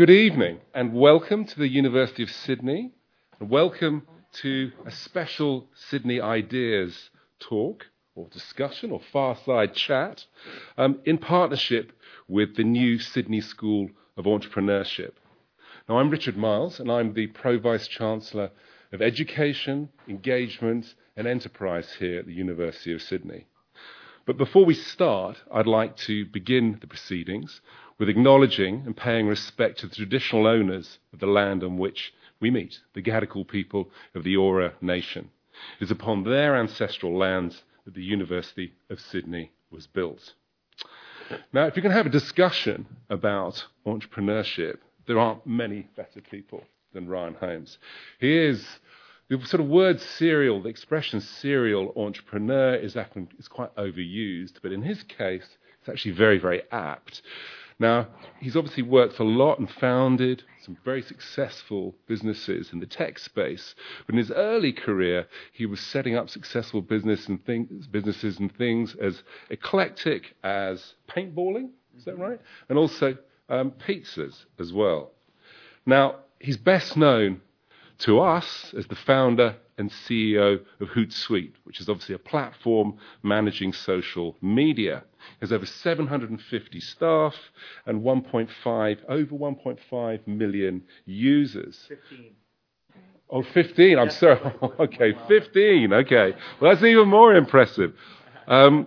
Good evening, and welcome to the University of Sydney, and welcome to a special Sydney Ideas talk or discussion or fireside chat um, in partnership with the new Sydney School of Entrepreneurship. Now, I'm Richard Miles, and I'm the Pro Vice Chancellor of Education, Engagement, and Enterprise here at the University of Sydney. But before we start, I'd like to begin the proceedings with acknowledging and paying respect to the traditional owners of the land on which we meet, the Gadigal people of the Eora Nation. It is upon their ancestral lands that the University of Sydney was built. Now, if you can have a discussion about entrepreneurship, there aren't many better people than Ryan Holmes. He is the sort of word serial, the expression serial entrepreneur is, often, is quite overused, but in his case, it's actually very, very apt. Now, he's obviously worked a lot and founded some very successful businesses in the tech space. But in his early career, he was setting up successful business and things, businesses and things as eclectic as paintballing, is that right? And also um, pizzas as well. Now, he's best known to us as the founder and CEO of Hootsuite, which is obviously a platform managing social media. It has over 750 staff and 1.5, over 1.5 million users. 15. Oh, 15. I'm sorry. okay, 15. Okay. Well, that's even more impressive. Um,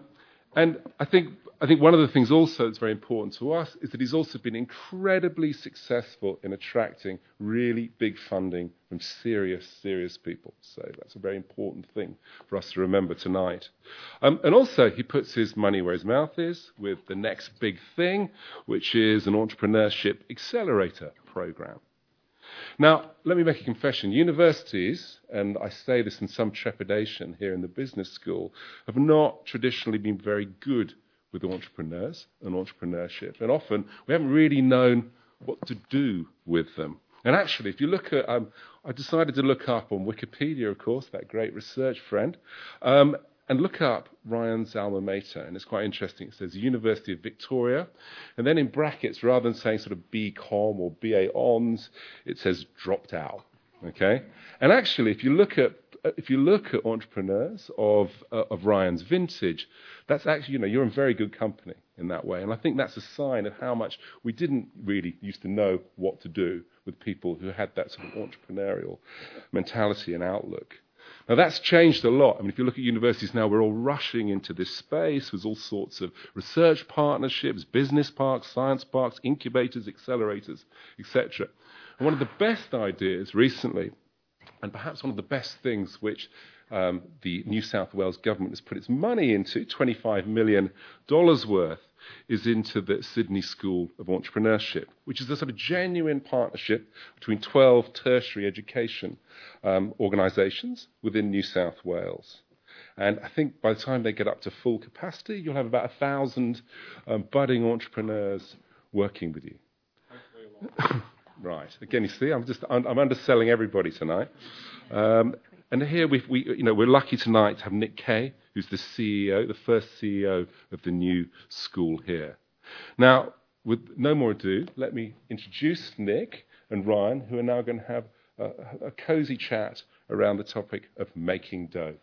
and I think I think one of the things also that's very important to us is that he's also been incredibly successful in attracting really big funding from serious, serious people. So that's a very important thing for us to remember tonight. Um, and also, he puts his money where his mouth is with the next big thing, which is an entrepreneurship accelerator program. Now, let me make a confession. Universities, and I say this in some trepidation here in the business school, have not traditionally been very good with entrepreneurs and entrepreneurship. And often we haven't really known what to do with them. And actually, if you look at, um, I decided to look up on Wikipedia, of course, that great research friend, um, and look up Ryan's alma mater. And it's quite interesting. It says University of Victoria. And then in brackets, rather than saying sort of BCom or BA Hons, it says dropped out. Okay? And actually, if you look at if you look at entrepreneurs of, uh, of Ryan's vintage, that's actually, you know, you're in very good company in that way. And I think that's a sign of how much we didn't really used to know what to do with people who had that sort of entrepreneurial mentality and outlook. Now that's changed a lot. I mean, if you look at universities now, we're all rushing into this space with all sorts of research partnerships, business parks, science parks, incubators, accelerators, etc. And one of the best ideas recently and perhaps one of the best things which um, the New South Wales government has put its money into, $25 million worth, is into the Sydney School of Entrepreneurship, which is a sort of genuine partnership between 12 tertiary education um, organisations within New South Wales. And I think by the time they get up to full capacity, you'll have about a thousand um, budding entrepreneurs working with you. Right. Again, you see, I'm just I'm, underselling everybody tonight. Um, and here we we you know we're lucky tonight to have Nick Kaye, who's the CEO, the first CEO of the new school here. Now, with no more ado, let me introduce Nick and Ryan, who are now going to have a, a cozy chat around the topic of making dough.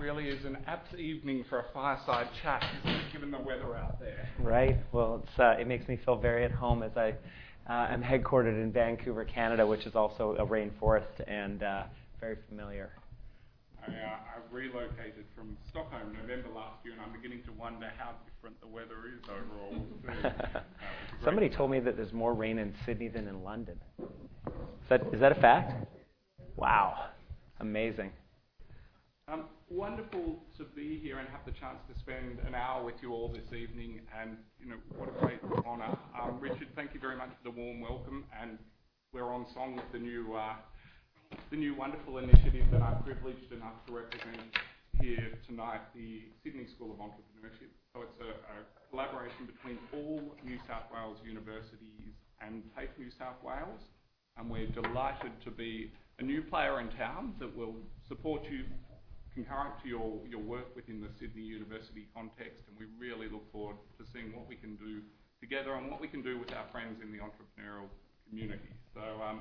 really is an apt evening for a fireside chat, given the weather out there. Right. Well, uh, it makes me feel very at home as I uh, am headquartered in Vancouver, Canada, which is also a rainforest and uh, very familiar. I, uh, I relocated from Stockholm November last year, and I'm beginning to wonder how different the weather is overall. Uh, Somebody told me that there's more rain in Sydney than in London. Is that, is that a fact? Wow. Amazing. Um, wonderful to be here and have the chance to spend an hour with you all this evening. And you know what a great honour. Um, Richard, thank you very much for the warm welcome. And we're on song with the new, uh, the new wonderful initiative that I'm privileged enough to represent here tonight, the Sydney School of Entrepreneurship. So it's a, a collaboration between all New South Wales universities and TAFE New South Wales. And we're delighted to be a new player in town that will support you concurrent to your, your work within the Sydney University context, and we really look forward to seeing what we can do together and what we can do with our friends in the entrepreneurial community. So um,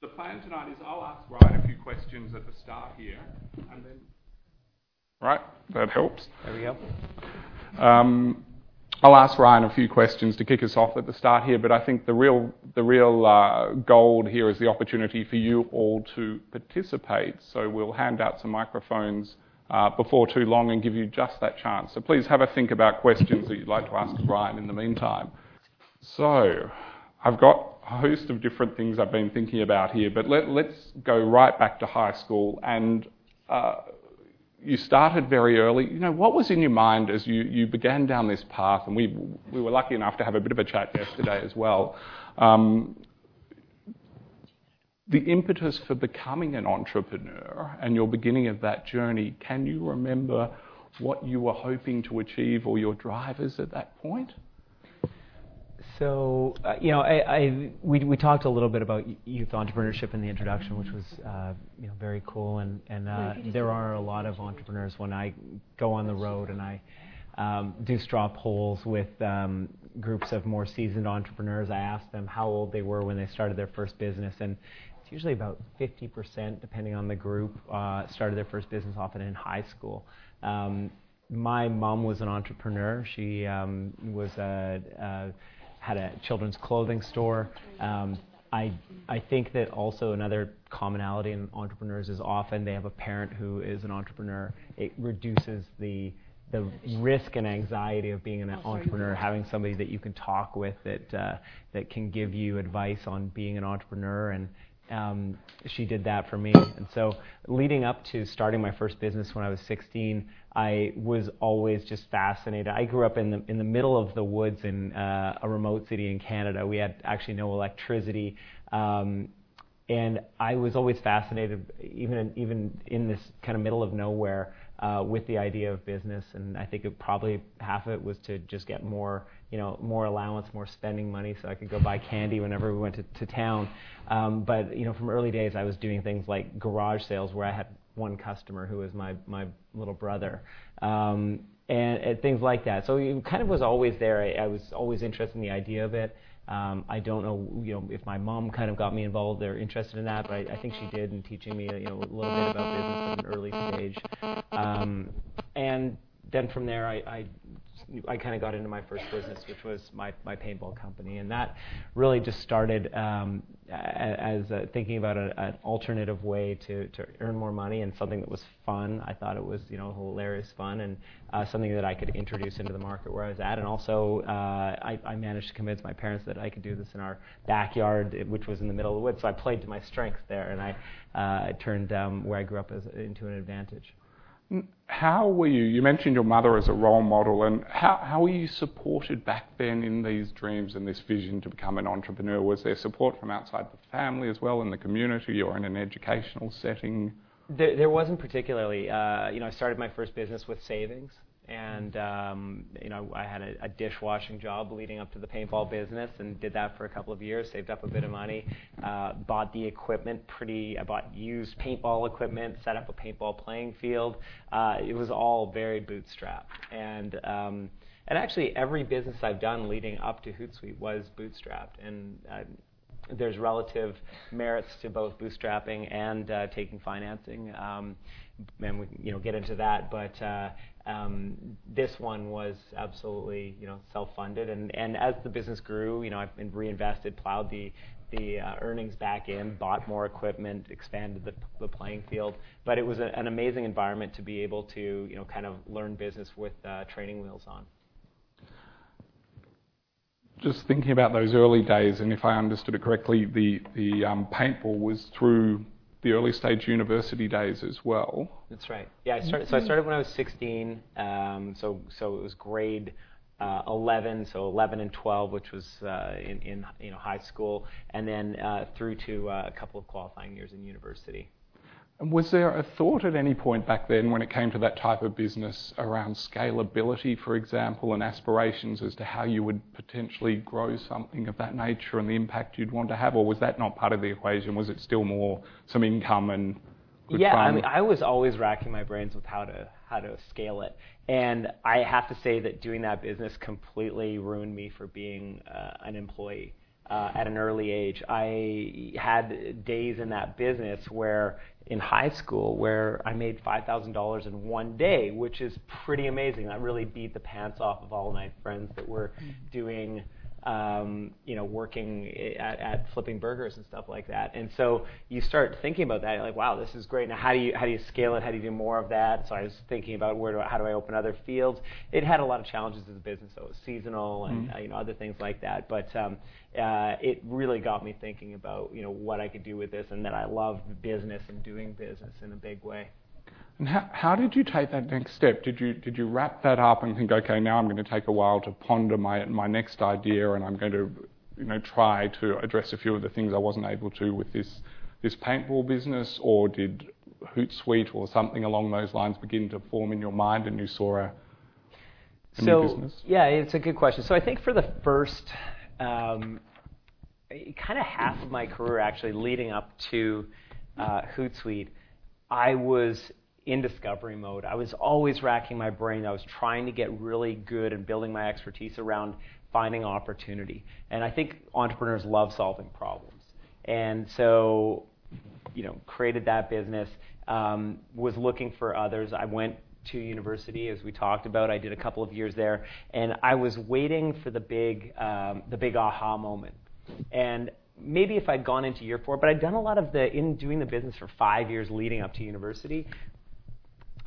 the plan tonight is I'll ask Ryan a few questions at the start here, and then... Right, that helps. There we go. Um, I'll ask Ryan a few questions to kick us off at the start here, but I think the real, the real uh, gold here is the opportunity for you all to participate. So we'll hand out some microphones uh, before too long and give you just that chance. So please have a think about questions that you'd like to ask Ryan in the meantime. So I've got a host of different things I've been thinking about here, but let, us go right back to high school and uh, you started very early. You know, what was in your mind as you, you began down this path? And we, we were lucky enough to have a bit of a chat yesterday as well. Um, the impetus for becoming an entrepreneur and your beginning of that journey, can you remember what you were hoping to achieve or your drivers at that point? So, uh, you know, I, I, we, we talked a little bit about youth entrepreneurship in the introduction, which was, uh, you know, very cool. And, and uh, there are a lot of entrepreneurs when I go on the road and I um, do straw polls with um, groups of more seasoned entrepreneurs. I ask them how old they were when they started their first business, and it's usually about 50%, depending on the group, uh, started their first business often in high school. Um, my mom was an entrepreneur. She um, was a, a had a children's clothing store. Um, I I think that also another commonality in entrepreneurs is often they have a parent who is an entrepreneur. It reduces the the risk and anxiety of being an entrepreneur, having somebody that you can talk with that uh, that can give you advice on being an entrepreneur and um, she did that for me. And so, leading up to starting my first business when I was 16, I was always just fascinated. I grew up in the in the middle of the woods in uh, a remote city in Canada. We had actually no electricity, um, and I was always fascinated, even in, even in this kind of middle of nowhere, uh, with the idea of business. And I think it probably half of it was to just get more you know, more allowance, more spending money, so I could go buy candy whenever we went to, to town. Um, but you know, from early days, I was doing things like garage sales, where I had one customer who was my my little brother, um, and, and things like that. So it kind of was always there. I, I was always interested in the idea of it. Um, I don't know, you know, if my mom kind of got me involved or interested in that, but I, I think she did in teaching me, you know, a little bit about business at an early stage. Um, and then from there, I, I I kind of got into my first business, which was my, my paintball company, and that really just started um, as uh, thinking about a, an alternative way to, to earn more money and something that was fun. I thought it was you know hilarious fun and uh, something that I could introduce into the market where I was at, and also uh, I, I managed to convince my parents that I could do this in our backyard, which was in the middle of the woods. So I played to my strengths there, and I uh, turned um, where I grew up as, into an advantage. How were you? You mentioned your mother as a role model, and how, how were you supported back then in these dreams and this vision to become an entrepreneur? Was there support from outside the family as well, in the community, or in an educational setting? There, there wasn't particularly. Uh, you know, I started my first business with savings and um, you know I had a, a dishwashing job leading up to the paintball business, and did that for a couple of years. Saved up a bit of money, uh, bought the equipment. Pretty, I bought used paintball equipment, set up a paintball playing field. Uh, it was all very bootstrapped, and um, and actually every business I've done leading up to Hootsuite was bootstrapped, and uh, there's relative merits to both bootstrapping and uh, taking financing. Um, and we you know get into that, but uh, um, this one was absolutely, you know, self-funded, and, and as the business grew, you know, I've reinvested, plowed the the uh, earnings back in, bought more equipment, expanded the, the playing field. But it was a, an amazing environment to be able to, you know, kind of learn business with uh, training wheels on. Just thinking about those early days, and if I understood it correctly, the the um, paintball was through the early stage university days as well. That's right. Yeah, I started. So I started when I was 16. Um, so so it was grade uh, 11, so 11 and 12, which was uh, in, in you know high school, and then uh, through to uh, a couple of qualifying years in university. And was there a thought at any point back then when it came to that type of business around scalability, for example, and aspirations as to how you would potentially grow something of that nature and the impact you'd want to have, or was that not part of the equation? Was it still more some income and good yeah, fun. I mean, I was always racking my brains with how to how to scale it, and I have to say that doing that business completely ruined me for being uh, an employee. Uh, at an early age, I had days in that business where, in high school, where I made five thousand dollars in one day, which is pretty amazing. That really beat the pants off of all my friends that were doing um, you know, working at, at flipping burgers and stuff like that. And so you start thinking about that, like, wow, this is great. Now, how do you how do you scale it? How do you do more of that? So I was thinking about where do I, how do I open other fields? It had a lot of challenges as a business, so it was seasonal and uh, you know other things like that. But um, uh, it really got me thinking about you know what I could do with this, and that I love business and doing business in a big way. And how, how did you take that next step? Did you did you wrap that up and think, okay, now I'm going to take a while to ponder my my next idea, and I'm going to, you know, try to address a few of the things I wasn't able to with this this paintball business, or did Hootsuite or something along those lines begin to form in your mind, and you saw a, a so, new business? Yeah, it's a good question. So I think for the first um, kind of half of my career, actually leading up to uh, Hootsuite, I was in discovery mode. I was always racking my brain. I was trying to get really good and building my expertise around finding opportunity. And I think entrepreneurs love solving problems. And so, you know, created that business, um, was looking for others. I went to university, as we talked about. I did a couple of years there, and I was waiting for the big, um, the big aha moment. And maybe if I'd gone into year four, but I'd done a lot of the in doing the business for five years leading up to university.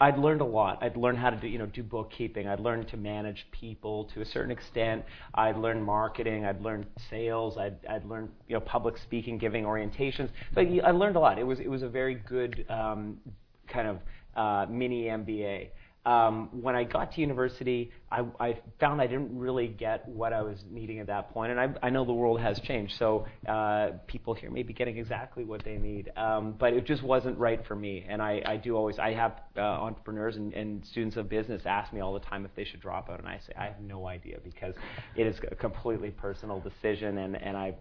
I'd learned a lot. I'd learned how to do, you know, do bookkeeping. I'd learned to manage people to a certain extent. I'd learned marketing. I'd learned sales. I'd, I'd learned, you know, public speaking, giving orientations. So I learned a lot. It was, it was a very good um, kind of uh, mini MBA. Um, when I got to university, I, I, found I didn't really get what I was needing at that point, and I, I know the world has changed. So uh, people here may be getting exactly what they need, um, but it just wasn't right for me. And I, I do always, I have uh, entrepreneurs and, and students of business ask me all the time if they should drop out, and I say I have no idea because it is a completely personal decision, and and I,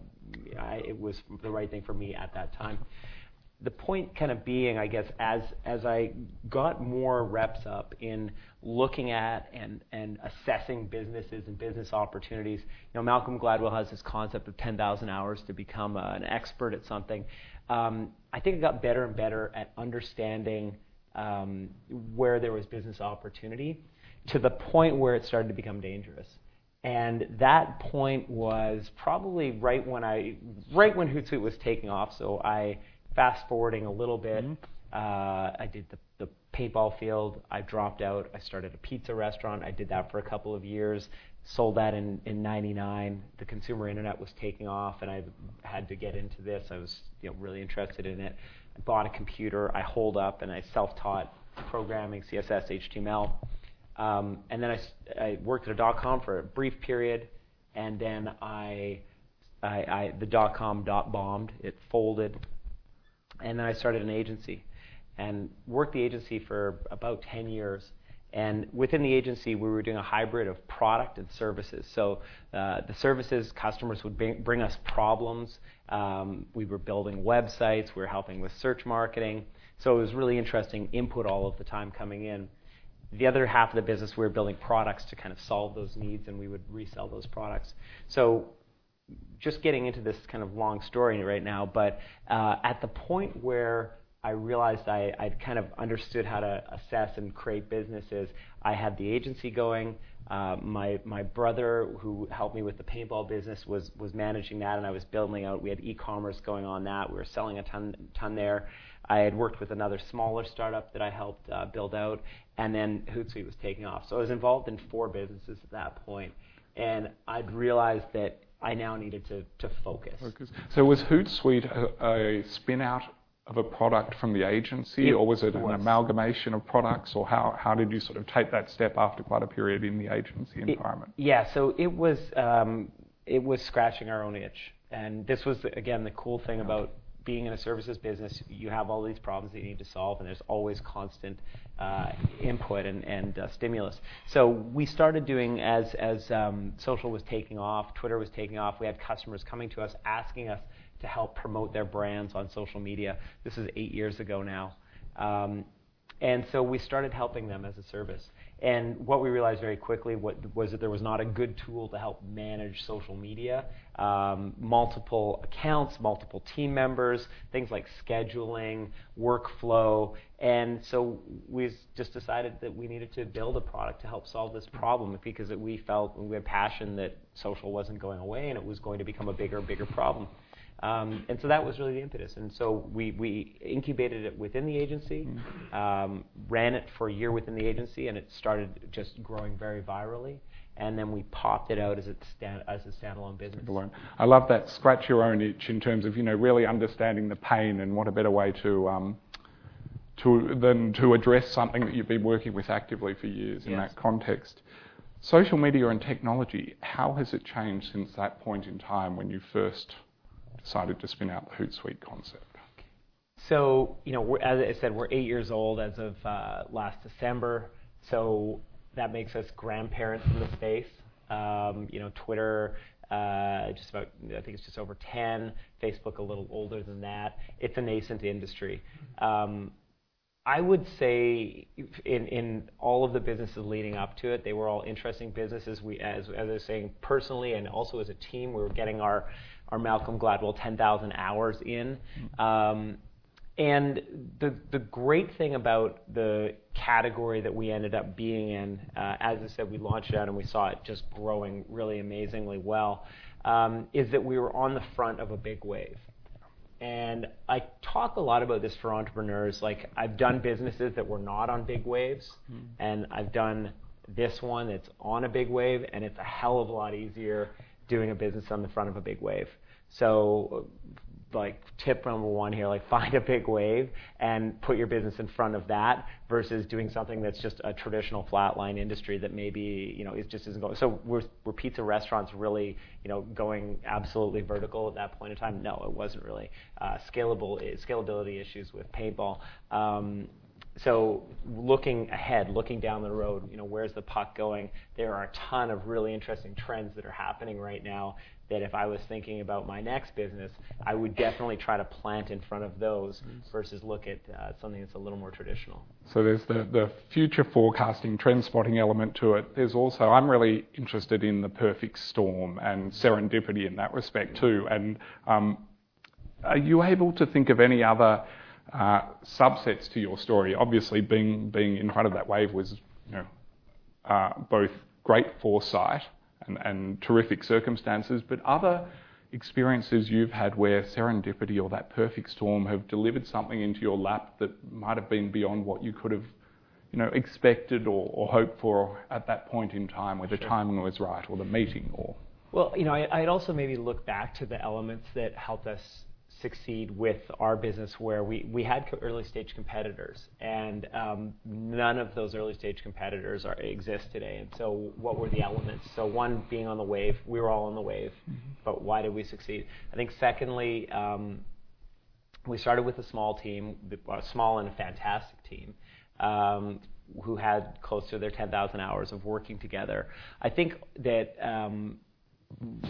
I it was the right thing for me at that time the point kind of being, I guess, as as I got more reps up in looking at and and assessing businesses and business opportunities, you know, Malcolm Gladwell has this concept of 10,000 hours to become an expert at something. Um, I think I got better and better at understanding um, where there was business opportunity, to the point where it started to become dangerous. And that point was probably right when I, right when Hootsuite was taking off. So I fast forwarding a little bit, mm-hmm. uh, I did the, the paintball field. I dropped out. I started a pizza restaurant. I did that for a couple of years. Sold that in in '99. The consumer internet was taking off, and I had to get into this. I was you know really interested in it. I bought a computer. I holed up, and I self-taught programming, CSS, HTML. Um, and then I, I worked at a dot com for a brief period, and then I, I, I the dot com dot bombed. It folded and then I started an agency and worked the agency for about 10 years. And within the agency, we were doing a hybrid of product and services. So uh, the services, customers would bring, bring us problems. Um, we were building websites. We were helping with search marketing. So it was really interesting input all of the time coming in. The other half of the business, we were building products to kind of solve those needs, and we would resell those products. So just getting into this kind of long story right now, but uh, at the point where I realized I, I'd kind of understood how to assess and create businesses, I had the agency going. Uh, my my brother, who helped me with the paintball business, was was managing that, and I was building out. We had e-commerce going on that. We were selling a ton ton there. I had worked with another smaller startup that I helped uh, build out, and then Hootsuite was taking off. So I was involved in four businesses at that point, and I'd realized that I now needed to, to focus. So was Hootsuite a, a spin out of a product from the agency, it or was it was. an amalgamation of products, or how, how did you sort of take that step after quite a period in the agency environment? It, yeah, so it was um, it was scratching our own itch, and this was again the cool thing about being in a services business, you have all these problems that you need to solve, and there's always constant uh, input and, and uh, stimulus. So we started doing as as um, social was taking off, Twitter was taking off. We had customers coming to us asking us to help promote their brands on social media. This is eight years ago now. Um, and so we started helping them as a service. And what we realized very quickly was that there was not a good tool to help manage social media, um, multiple accounts, multiple team members, things like scheduling, workflow. And so we just decided that we needed to build a product to help solve this problem because we felt we had passion that social wasn't going away and it was going to become a bigger bigger problem. Um, and so that was really the impetus. And so we, we incubated it within the agency, mm-hmm. um, ran it for a year within the agency, and it started just growing very virally. And then we popped it out as, it stand, as a standalone business. I love that scratch your own itch in terms of you know really understanding the pain and what a better way to um, to than to address something that you've been working with actively for years in yes. that context. Social media and technology, how has it changed since that point in time when you first decided to spin out the Hootsuite concept? So, you know, as I said, we're eight years old as of uh, last December. So that makes us grandparents in the space. Um, you know, Twitter, uh, just about, I think it's just over 10. Facebook, a little older than that. It's a nascent industry. Um, I would say in, in all of the businesses leading up to it, they were all interesting businesses. We, as, as I was saying, personally and also as a team, we were getting our our Malcolm Gladwell 10,000 hours in. Um, and the the great thing about the category that we ended up being in, uh, as I said, we launched it out and we saw it just growing really amazingly well, um, is that we were on the front of a big wave. And I talk a lot about this for entrepreneurs. Like I've done businesses that were not on big waves, mm. and I've done this one that's on a big wave, and it's a hell of a lot easier doing a business on the front of a big wave. So, like tip number one here, like find a big wave and put your business in front of that versus doing something that's just a traditional flatline industry that maybe you know it just isn't going. So were, were pizza restaurants really you know going absolutely vertical at that point in time? No, it wasn't really. Uh, scalable scalability issues with paintball. Um, so looking ahead, looking down the road, you know, where's the puck going? There are a ton of really interesting trends that are happening right now that if I was thinking about my next business, I would definitely try to plant in front of those versus look at uh, something that's a little more traditional. So there's the, the future forecasting, trend spotting element to it. There's also, I'm really interested in the perfect storm and serendipity in that respect too. And um, are you able to think of any other uh, subsets to your story? Obviously, being, being in front of that wave was you know, uh, both great foresight and, and terrific circumstances, but other experiences you've had where serendipity or that perfect storm have delivered something into your lap that might have been beyond what you could have you know, expected or, or hoped for at that point in time where the sure. timing was right or the meeting or well, you know, I, I'd also maybe look back to the elements that helped us succeed with our business where we, we had early stage competitors and um, none of those early stage competitors are, exist today. And so what were the elements? So one being on the wave, we were all on the wave, mm-hmm. but why did we succeed? I think secondly, um, we started with a small team, a small and a fantastic team. Um, who had close to their 10,000 hours of working together. I think that um,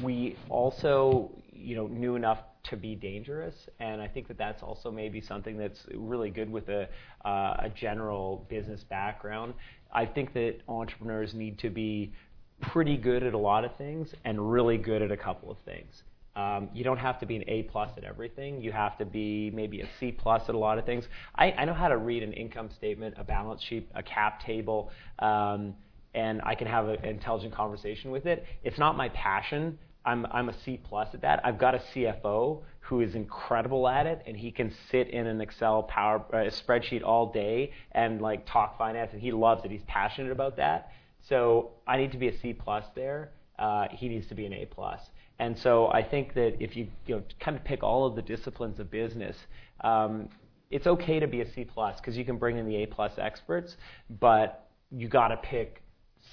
we also, you know, knew enough to be dangerous. And I think that that's also maybe something that's really good with a, uh, a general business background. I think that entrepreneurs need to be pretty good at a lot of things and really good at a couple of things. Um, you don't have to be an A plus at everything. You have to be maybe a C plus at a lot of things. I, I know how to read an income statement, a balance sheet, a cap table, um, and I can have an intelligent conversation with it. It's not my passion, I'm, I'm a C plus at that. I've got a CFO who is incredible at it, and he can sit in an Excel power uh, spreadsheet all day and like talk finance, and he loves it. He's passionate about that. So I need to be a C plus there. Uh, he needs to be an A plus. And so I think that if you, you know, kind of pick all of the disciplines of business, um, it's okay to be a C plus because you can bring in the A plus experts, but you got to pick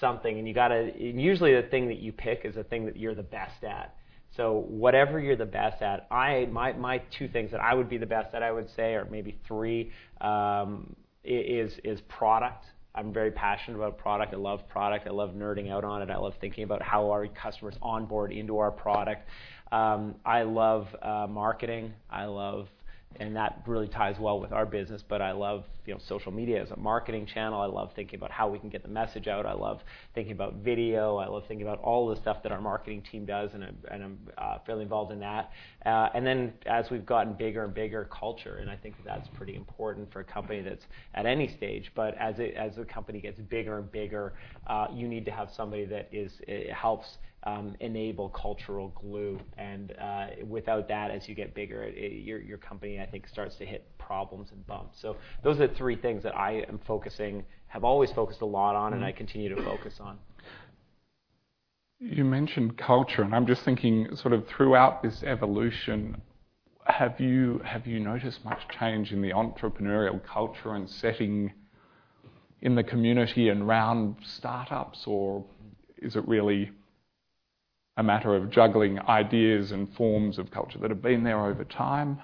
something, and you got to. Usually, the thing that you pick is the thing that you're the best at. So whatever you're the best at, I my my two things that I would be the best at, I would say, or maybe three, um, is is product. I'm very passionate about product. I love product. I love nerding out on it. I love thinking about how our customers onboard into our product. Um, I love uh, marketing. I love and that really ties well with our business. But I love you know social media as a marketing channel. I love thinking about how we can get the message out. I love thinking about video. I love thinking about all the stuff that our marketing team does, and I'm, and I'm uh, fairly involved in that. Uh, and then as we've gotten bigger and bigger, culture, and I think that that's pretty important for a company that's at any stage. But as it, as a company gets bigger and bigger, uh, you need to have somebody that is helps um, enable cultural glue. And uh, without that, as you get bigger, it, it, your, your company, I think, starts to hit problems and bumps. So those are the three things that I am focusing, have always focused a lot on, and I continue to focus on. You mentioned culture, and I'm just thinking, sort of throughout this evolution, have you have you noticed much change in the entrepreneurial culture and setting in the community and around startups, or is it really a matter of juggling ideas and forms of culture that have been there over time?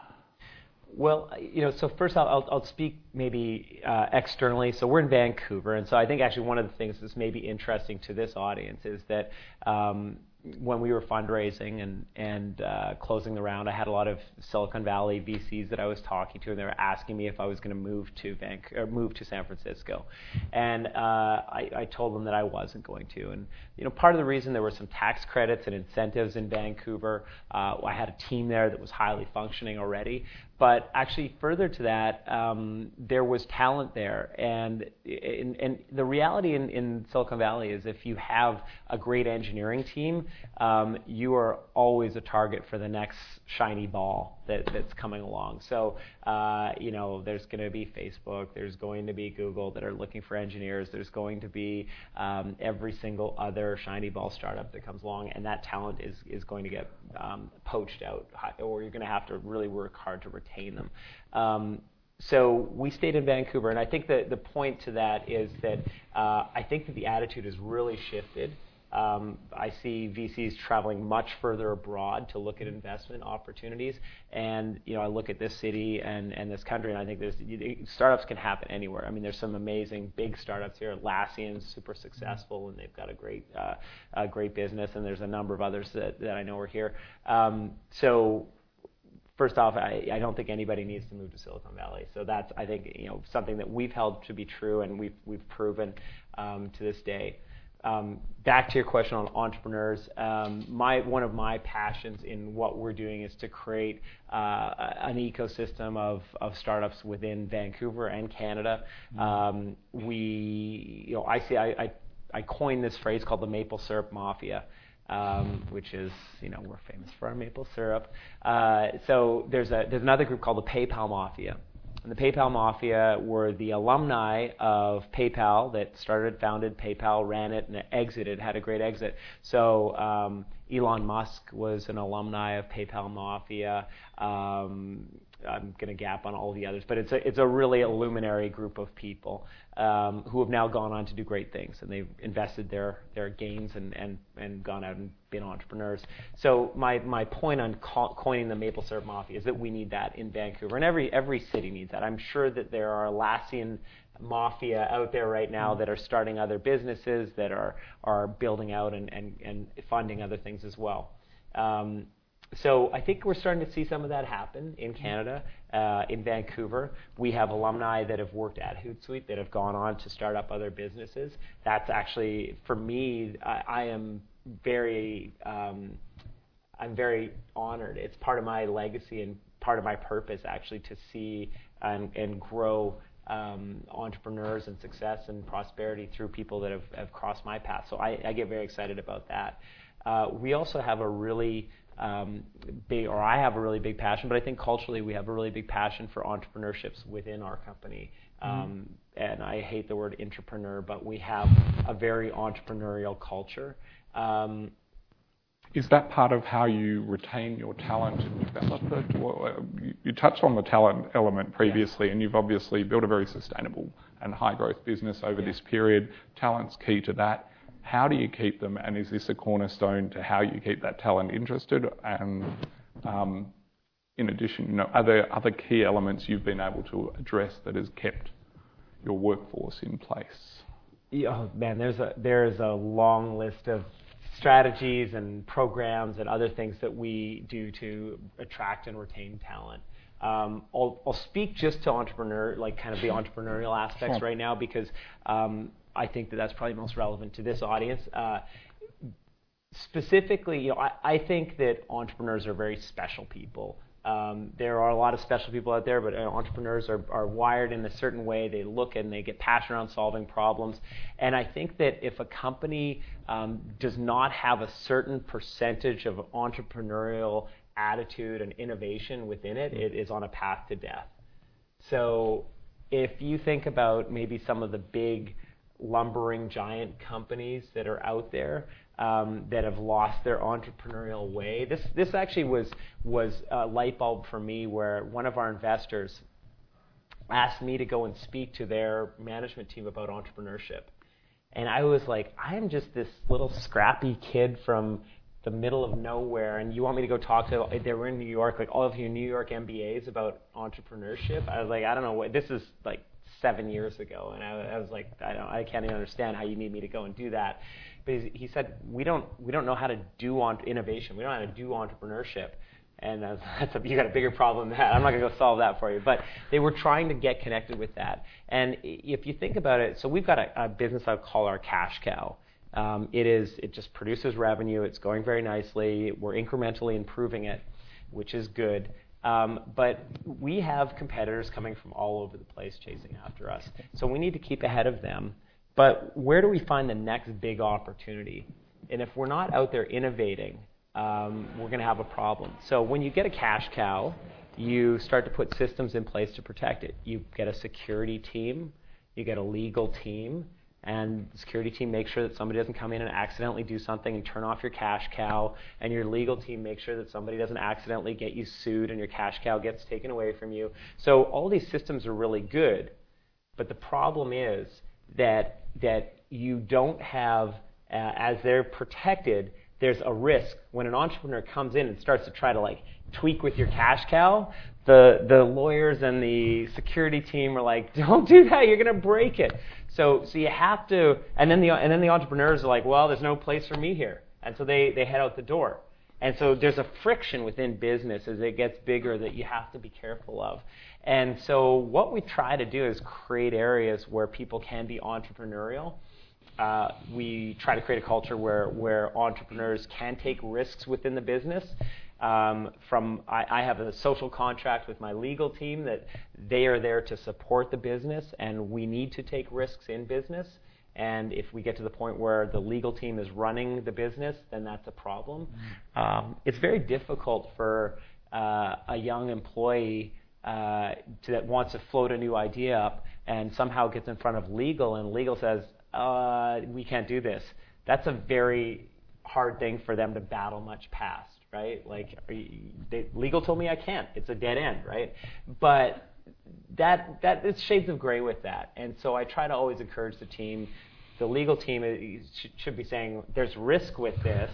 Well, you know, so first I'll, I'll speak maybe uh, externally. So we're in Vancouver, and so I think actually one of the things that's maybe interesting to this audience is that um, when we were fundraising and and uh, closing the round, I had a lot of Silicon Valley VCs that I was talking to, and they were asking me if I was going to move to Vancouver, move to San Francisco, and uh, I, I told them that I wasn't going to. And you know, part of the reason there were some tax credits and incentives in Vancouver. Uh, I had a team there that was highly functioning already, but actually, further to that, um, there was talent there. And, in, and the reality in, in, Silicon Valley is if you have a great engineering team, um, you are always a target for the next shiny ball that, that's coming along. So, uh, you know, there's going to be Facebook, there's going to be Google that are looking for engineers, there's going to be um, every single other shiny ball startup that comes along, and that talent is, is going to get um, poached out, or you're going to have to really work hard to retain them. Um, so we stayed in Vancouver, and I think that the point to that is that uh, I think that the attitude has really shifted. Um, I see VCs traveling much further abroad to look at investment opportunities. And you know, I look at this city and, and this country, and I think there's startups can happen anywhere. I mean, there's some amazing big startups here. Atlassian's super successful, and they've got a great uh, a great business. And there's a number of others that, that I know are here. Um, so first off, I, I, don't think anybody needs to move to Silicon Valley. So that's, I think, you know, something that we've held to be true and we've, we've proven um, to this day. Um, back to your question on entrepreneurs, um, my, one of my passions in what we're doing is to create uh, an ecosystem of, of startups within Vancouver and Canada. Mm-hmm. Um, we, you know, I see, I, I, I coined this phrase called the maple syrup mafia. Um, which is, you know, we're famous for our maple syrup. Uh, so there's a there's another group called the PayPal Mafia, the PayPal Mafia were the alumni of PayPal that started, founded PayPal, ran it, and exited, had a great exit. So um, Elon Musk was an alumni of PayPal Mafia. Um, I'm going to gap on all the others, but it's a it's a really a luminary group of people um, who have now gone on to do great things, and they've invested their their gains and and and gone out and been entrepreneurs. So my my point on co- coining the maple syrup mafia is that we need that in Vancouver, and every every city needs that. I'm sure that there are Atlassian mafia out there right now that are starting other businesses that are are building out and and, and funding other things as well. Um, so I think we're starting to see some of that happen in Canada, uh, in Vancouver. We have alumni that have worked at Hootsuite that have gone on to start up other businesses. That's actually, for me, I, I am very, um, I'm very honored. It's part of my legacy and part of my purpose actually to see and, and grow um, entrepreneurs and success and prosperity through people that have, have crossed my path. So I, I get very excited about that. Uh, we also have a really um, big, or I have a really big passion, but I think culturally we have a really big passion for entrepreneurships within our company. Mm-hmm. Um, and I hate the word entrepreneur, but we have a very entrepreneurial culture. Um, is that part of how you retain your talent and develop it? Well, uh, you, you, touched on the talent element previously, yeah. and you've obviously built a very sustainable and high growth business over yeah. this period. Talent's key to that. How do you keep them, and is this a cornerstone to how you keep that talent interested? And um, in addition, you know, are there other key elements you've been able to address that has kept your workforce in place? Yeah, oh, man, there's a there's a long list of strategies and programs and other things that we do to attract and retain talent. Um, I'll, I'll speak just to entrepreneur, like kind of the entrepreneurial aspects Sure. right now because um, I think that that's probably most relevant to this audience. Uh, specifically, you know, I, I think that entrepreneurs are very special people. Um, there are a lot of special people out there, but uh, entrepreneurs are, are wired in a certain way. They look and they get passionate on solving problems. And I think that if a company um, does not have a certain percentage of entrepreneurial attitude and innovation within it, it is on a path to death. So if you think about maybe some of the big lumbering giant companies that are out there um, that have lost their entrepreneurial way, this this actually was was a light bulb for me where one of our investors asked me to go and speak to their management team about entrepreneurship. And I was like, I am just this little scrappy kid from the middle of nowhere, and you want me to go talk to? They were in New York, like all of you New York MBAs about entrepreneurship. I was like, I don't know what this is like seven years ago, and I, I was like, I don't, I can't even understand how you need me to go and do that. But he, said, we don't, we don't know how to do on innovation. We don't know how to do entrepreneurship. And that's, that's a, you got a bigger problem than that. I'm not going to go solve that for you. But they were trying to get connected with that. And if you think about it, so we've got a, a business I call our cash cow. Um, it is it just produces revenue. It's going very nicely. We're incrementally improving it, which is good. Um, but we have competitors coming from all over the place chasing after us. So we need to keep ahead of them. But where do we find the next big opportunity? And if we're not out there innovating, um, we're going to have a problem. So when you get a cash cow, you start to put systems in place to protect it. You get a security team, you get a legal team, and the security team makes sure that somebody doesn't come in and accidentally do something and turn off your cash cow, and your legal team makes sure that somebody doesn't accidentally get you sued and your cash cow gets taken away from you. So all these systems are really good, but the problem is that that you don't have uh, as they're protected. There's a risk when an entrepreneur comes in and starts to try to like tweak with your cash cow. The the lawyers and the security team are like, "Don't do that. You're to break it." So so you have to. And then the and then the entrepreneurs are like, "Well, there's no place for me here," and so they they head out the door. And so there's a friction within business as it gets bigger that you have to be careful of. And so what we try to do is create areas where people can be entrepreneurial. Uh, we try to create a culture where, where entrepreneurs can take risks within the business. Um, from I, I have a social contract with my legal team that they are there to support the business, and we need to take risks in business. And if we get to the point where the legal team is running the business, then that's a problem. Um, it's very difficult for uh, a young employee uh, to, that wants to float a new idea up and somehow gets in front of legal, and legal says, uh, "We can't do this." That's a very hard thing for them to battle much past, right? Like, you, they, legal told me I can't. It's a dead end, right? But that that it's shades of gray with that, and so I try to always encourage the team. The legal team should, should be saying there's risk with this,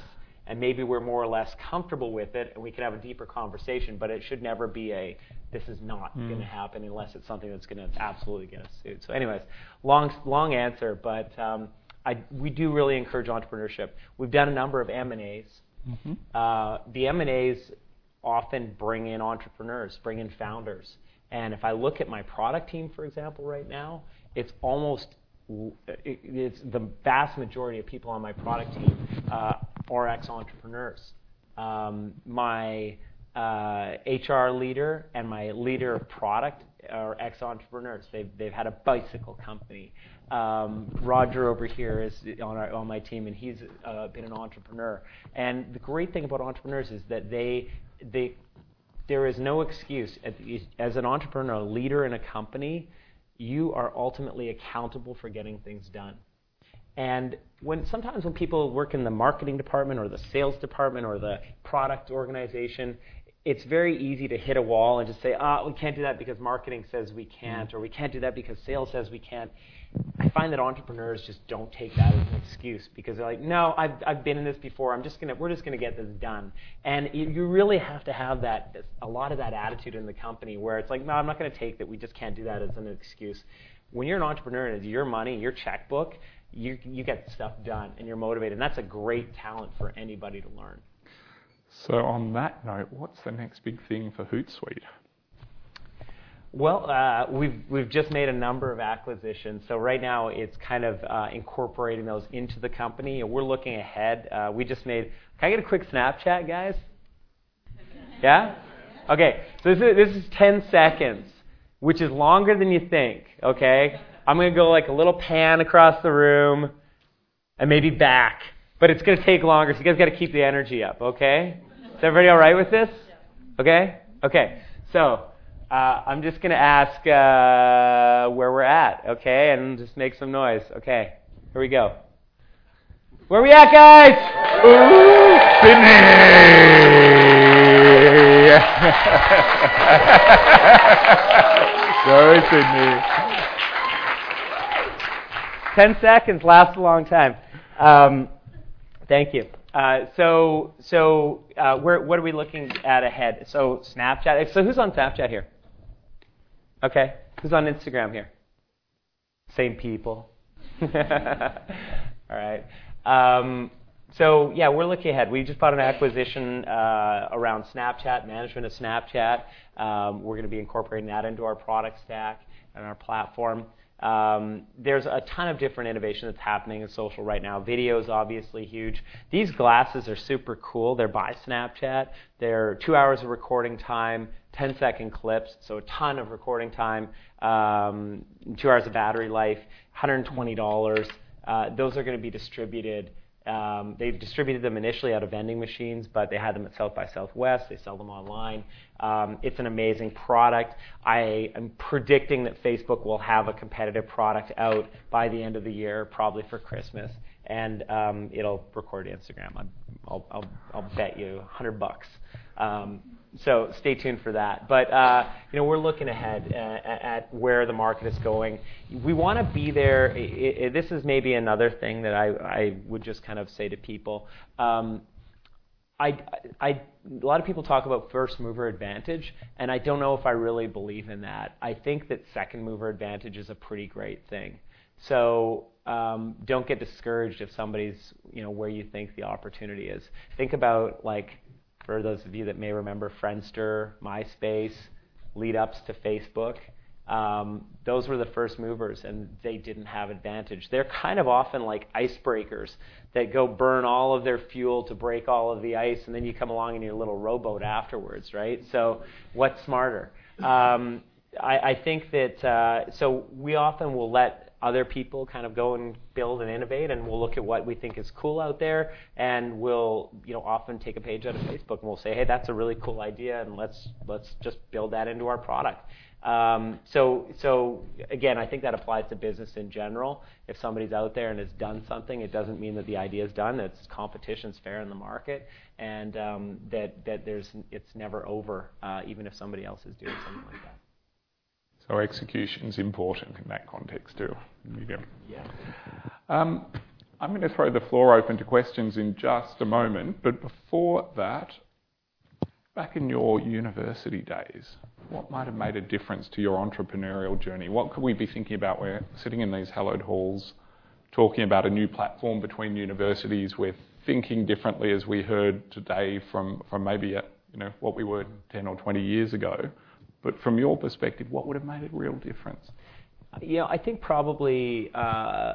and maybe we're more or less comfortable with it, and we can have a deeper conversation. But it should never be a this is not Mm. going to happen unless it's something that's going to absolutely get us sued. So, anyways, long long answer, but um, I, we do really encourage entrepreneurship. We've done a number of M and A's. Mm-hmm. Uh, the M and A's often bring in entrepreneurs, bring in founders. And if I look at my product team, for example, right now, it's almost it's the vast majority of people on my product team uh, are ex-entrepreneurs. Um, my uh, HR leader and my leader of product are ex-entrepreneurs. They've they've had a bicycle company. Um, Roger over here is on our, on my team, and he's uh, been an entrepreneur. And the great thing about entrepreneurs is that they they there is no excuse as an entrepreneur, a leader in a company. You are ultimately accountable for getting things done. And when sometimes when people work in the marketing department or the sales department or the product organization, it's very easy to hit a wall and just say, ah, we can't do that because marketing says we can't, or we can't do that because sales says we can't. I find that entrepreneurs just don't take that as an excuse because they're like, no, I've, I've been in this before. I'm just gonna, we're just gonna get this done. And you, you really have to have that, a lot of that attitude in the company where it's like, no, I'm not gonna take that. We just can't do that as an excuse. When you're an entrepreneur and it's your money, your checkbook, you, you get stuff done and you're motivated. And that's a great talent for anybody to learn. So on that note, what's the next big thing for Hootsuite? Well, uh, we've we've just made a number of acquisitions. So right now it's kind of uh, incorporating those into the company, and we're looking ahead. Uh, we just made. Can I get a quick Snapchat, guys? Yeah. Okay. So this is this is 10 seconds, which is longer than you think. Okay. I'm gonna go like a little pan across the room, and maybe back, but it's gonna take longer. So you guys got to keep the energy up. Okay. Is everybody all right with this? Okay. Okay. Uh, I'm just going to ask uh, where we're at, okay, and just make some noise. Okay, here we go. Where we at, guys? Ooh, Sydney! Sorry, Sydney. Ten seconds lasts a long time. Um, thank you. Uh, so, so uh, what are we looking at ahead? So, Snapchat. So, who's on Snapchat here? Okay. Who's on Instagram here? Same people. All right. Um, so yeah, we're looking ahead. We just bought an acquisition uh, around Snapchat, management of Snapchat. Um, we're going to be incorporating that into our product stack and our platform. Um, there's a ton of different innovation that's happening in social right now. Video is obviously huge. These glasses are super cool. They're by Snapchat. They're two hours of recording time, 10 second clips, so a ton of recording time, um, two hours of battery life, $120. Uh, those are going to be distributed um, they've distributed them initially out of vending machines, but they had them at South by Southwest. They sell them online. Um, it's an amazing product. I am predicting that Facebook will have a competitive product out by the end of the year, probably for Christmas, and um, it'll record Instagram. I'll, I'll, I'll bet you 100 bucks. So stay tuned for that. But uh, you know, we're looking ahead at, at, where the market is going. We want to be there. It, it, this is maybe another thing that I, I, would just kind of say to people. Um, I, I, a lot of people talk about first mover advantage, and I don't know if I really believe in that. I think that second mover advantage is a pretty great thing. So um, don't get discouraged if somebody's, you know, where you think the opportunity is. Think about like for those of you that may remember Friendster, MySpace, lead ups to Facebook. Um, those were the first movers, and they didn't have advantage. They're kind of often like icebreakers that go burn all of their fuel to break all of the ice, and then you come along in your little rowboat afterwards, right? So, what's smarter? Um, I, I, think that uh, so we often will let other people kind of go and build and innovate and we'll look at what we think is cool out there and we'll you know often take a page out of Facebook and we'll say hey that's a really cool idea and let's let's just build that into our product. Um, so so again I think that applies to business in general. If somebody's out there and has done something it doesn't mean that the idea is done. It's competition's fair in the market and um, that that there's it's never over uh, even if somebody else is doing something like that so execution is important in that context too. Yeah. Um, I'm going to throw the floor open to questions in just a moment, but before that, back in your university days, what might have made a difference to your entrepreneurial journey? What could we be thinking about? We're sitting in these hallowed halls, talking about a new platform between universities. We're thinking differently, as we heard today, from, from maybe uh, you know what we were 10 or 20 years ago. But from your perspective, what would have made a real difference? You know, I think probably. Uh,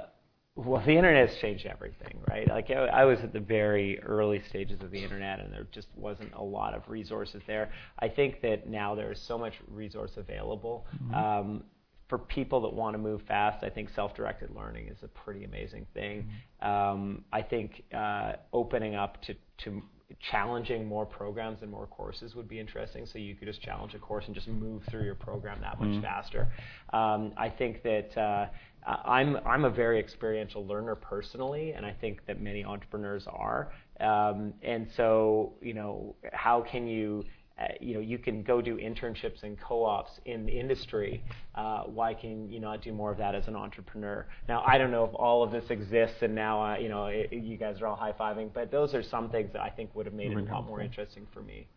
well, the internet has changed everything, right? Like I, I was at the very early stages of the internet, and there just wasn't a lot of resources there. I think that now there is so much resource available. Mm-hmm. Um, for people that want to move fast, I think self-directed learning is a pretty amazing thing. Mm-hmm. Um, I think uh, opening up to, to challenging more programs and more courses would be interesting. So you could just challenge a course and just move through your program that much mm. faster. Um, I think that uh, I'm I'm a very experiential learner personally, and I think that many entrepreneurs are. Um, and so you know, how can you uh, you know, you can go do internships and co-ops in the industry. Uh, why can you not do more of that as an entrepreneur? Now, I don't know if all of this exists, and now uh, you know it, you guys are all high-fiving, but those are some things that I think would have made it a lot more interesting for me.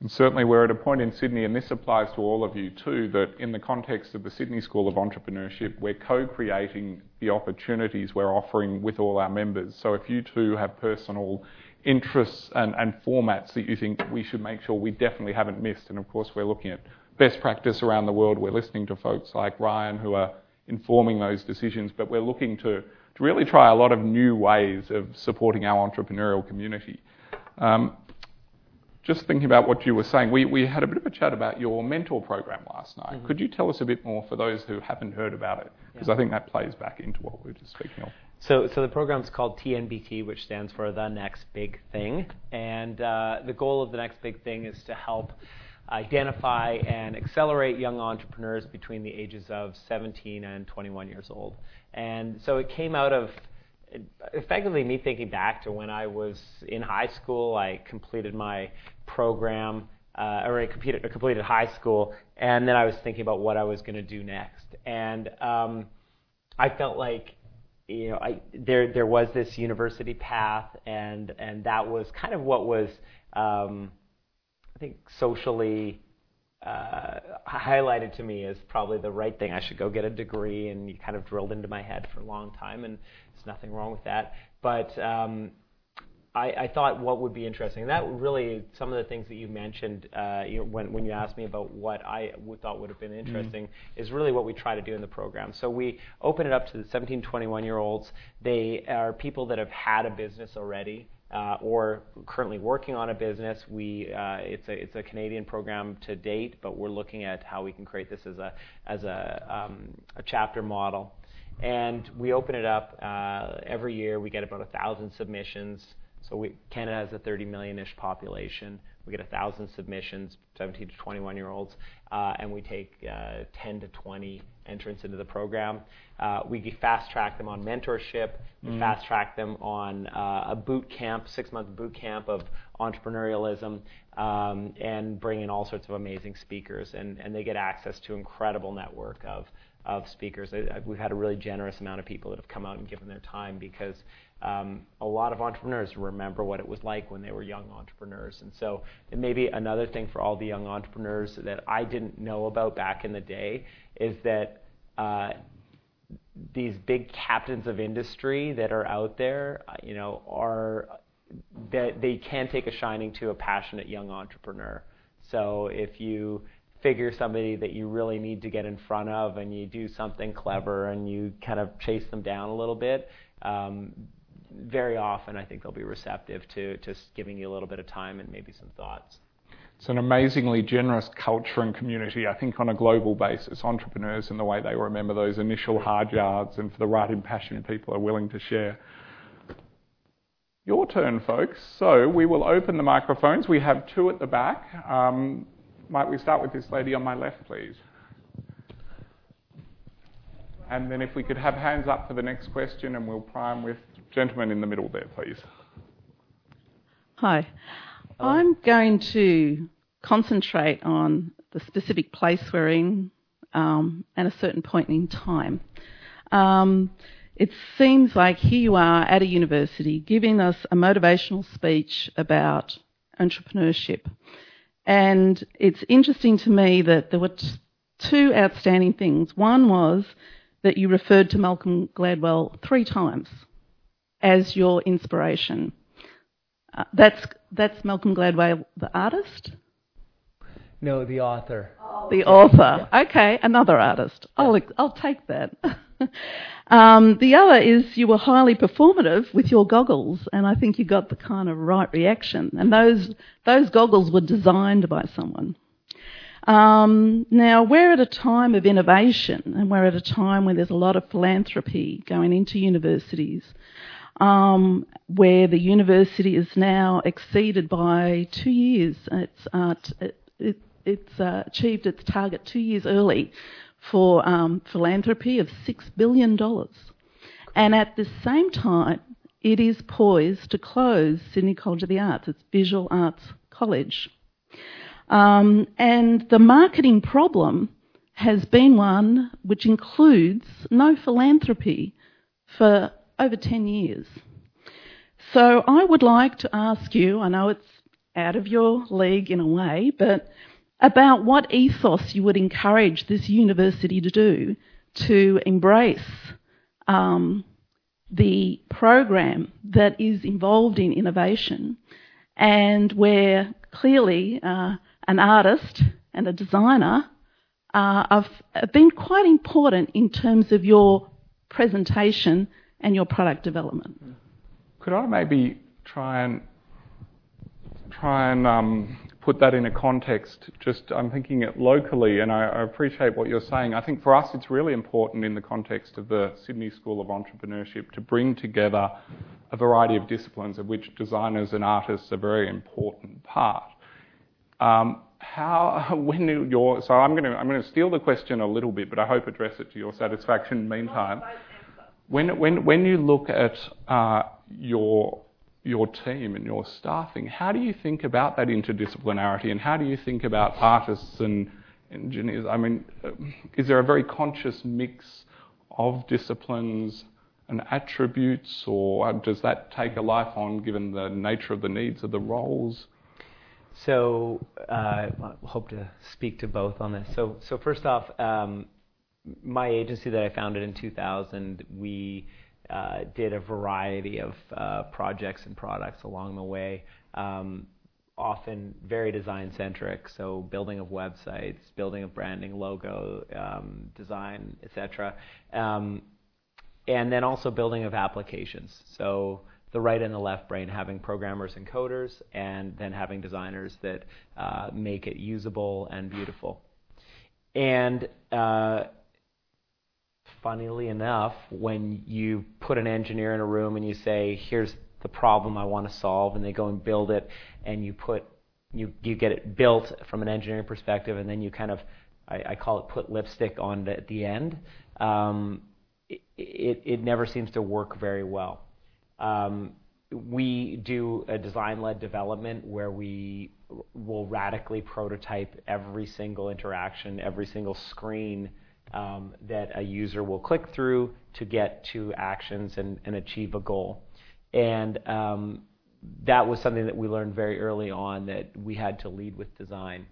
And certainly, we're at a point in Sydney, and this applies to all of you too, that in the context of the Sydney School of Entrepreneurship, we're co-creating the opportunities we're offering with all our members. So if you too have personal interests and, and formats that you think we should make sure we definitely haven't missed. And of course, we're looking at best practice around the world. We're listening to folks like Ryan who are informing those decisions, but we're looking to, to really try a lot of new ways of supporting our entrepreneurial community. Um, just thinking about what you were saying, we, we had a bit of a chat about your mentor program last night. Mm-hmm. Could you tell us a bit more for those who haven't heard about it? Because yeah. I think that plays back into what we were just speaking of. So, so the program's called TNBT, which stands for the next big thing, and uh, the goal of the next big thing is to help identify and accelerate young entrepreneurs between the ages of 17 and 21 years old. And so it came out of effectively me thinking back to when I was in high school. I completed my program, uh, or I completed, completed high school, and then I was thinking about what I was going to do next. And um, I felt like you know, I, there there was this university path, and and that was kind of what was um, I think socially uh, highlighted to me as probably the right thing. I should go get a degree, and you kind of drilled into my head for a long time, and there's nothing wrong with that. But um, I, I, thought what would be interesting, and that really some of the things that you mentioned uh, you know, when, when you asked me about what I thought would have been interesting mm. is really what we try to do in the program. So we open it up to the 17, 21 year olds. They are people that have had a business already uh, or currently working on a business. We, uh, it's, a, it's a Canadian program to date, but we're looking at how we can create this as a, as a, um, a chapter model. And we open it up uh, every year. We get about a thousand submissions. So we, Canada has a 30 million-ish population. We get a thousand submissions, 17 to 21 year olds, uh, and we take uh, 10 to 20 entrants into the program. Uh, we fast track them on mentorship. We mm. fast track them on uh, a boot camp, six month boot camp of entrepreneurialism, um, and bring in all sorts of amazing speakers. And, and they get access to incredible network of of speakers. I, I, we've had a really generous amount of people that have come out and given their time because um, a lot of entrepreneurs remember what it was like when they were young entrepreneurs. And so it may another thing for all the young entrepreneurs that I didn't know about back in the day is that uh, these big captains of industry that are out there, uh, you know, are that they can take a shining to a passionate young entrepreneur. So if you figure somebody that you really need to get in front of and you do something clever and you kind of chase them down a little bit, um, very often I think they'll be receptive to just giving you a little bit of time and maybe some thoughts. It's an amazingly generous culture and community, I think, on a global basis. Entrepreneurs and the way they remember those initial hard yards, and for the right impassioned people are willing to share. Your turn, folks. So we will open the microphones. We have two at the back. Um, might we start with this lady on my left, please? And then if we could have hands up for the next question, and we'll prime with gentleman in the middle there, please. Hi. Hello. I'm going to concentrate on the specific place we're in um, at a certain point in time. Um, it seems like here you are at a university giving us a motivational speech about entrepreneurship. And it's interesting to me that there were t- two outstanding things. One was that you referred to Malcolm Gladwell three times as your inspiration. Uh, that's that's Malcolm Gladwell, the artist. No, the author. The author. Yeah. Okay, another artist. Yeah. I'll I'll take that. um, the other is you were highly performative with your goggles, and I think you got the kind of right reaction. And those those goggles were designed by someone. Um, now, we're at a time of innovation, and we're at a time where there's a lot of philanthropy going into universities um, where the university is now exceeded by two years. It's, uh, it, it's uh, achieved its target two years early for um, philanthropy of $6 billion. And at the same time, it is poised to close Sydney College of the Arts, its visual arts college. Um, and the marketing problem has been one which includes no philanthropy for over 10 years. So I would like to ask you, I know it's out of your league in a way, but about what ethos you would encourage this university to do to embrace um, the program that is involved in innovation and where clearly uh, an artist and a designer uh, have, been quite important in terms of your presentation and your product development. Could I maybe try and try and um, put that in a context? Just I'm thinking it locally, and I, I, appreciate what you're saying. I think for us, it's really important in the context of the Sydney School of Entrepreneurship to bring together a variety of disciplines, of which designers and artists are a very important part. Um, how when you're so I'm going to I'm going to steal the question a little bit, but I hope address it to your satisfaction. In the meantime, when when when you look at uh, your your team and your staffing, how do you think about that interdisciplinarity, and how do you think about artists and engineers? I mean, is there a very conscious mix of disciplines? and attributes, or does that take a life on given the nature of the needs of the roles? So uh, I hope to speak to both on this. So, so first off, um, my agency that I founded in 2000, we uh, did a variety of uh, projects and products along the way. Um, often very design centric, so building of websites, building of branding, logo um, design, etc. Um, and then also building of applications. So the right and the left brain having programmers and coders, and then having designers that uh, make it usable and beautiful. And uh, funnily enough, when you put an engineer in a room and you say, "Here's the problem I want to solve," and they go and build it, and you put you you get it built from an engineering perspective, and then you kind of I, I call it put lipstick on it at the end. Um, it, it, it never seems to work very well. Um, we do a design-led development where we will radically prototype every single interaction, every single screen um, that a user will click through to get to actions and, achieve a goal. And um, that was something that we learned very early on that we had to lead with design.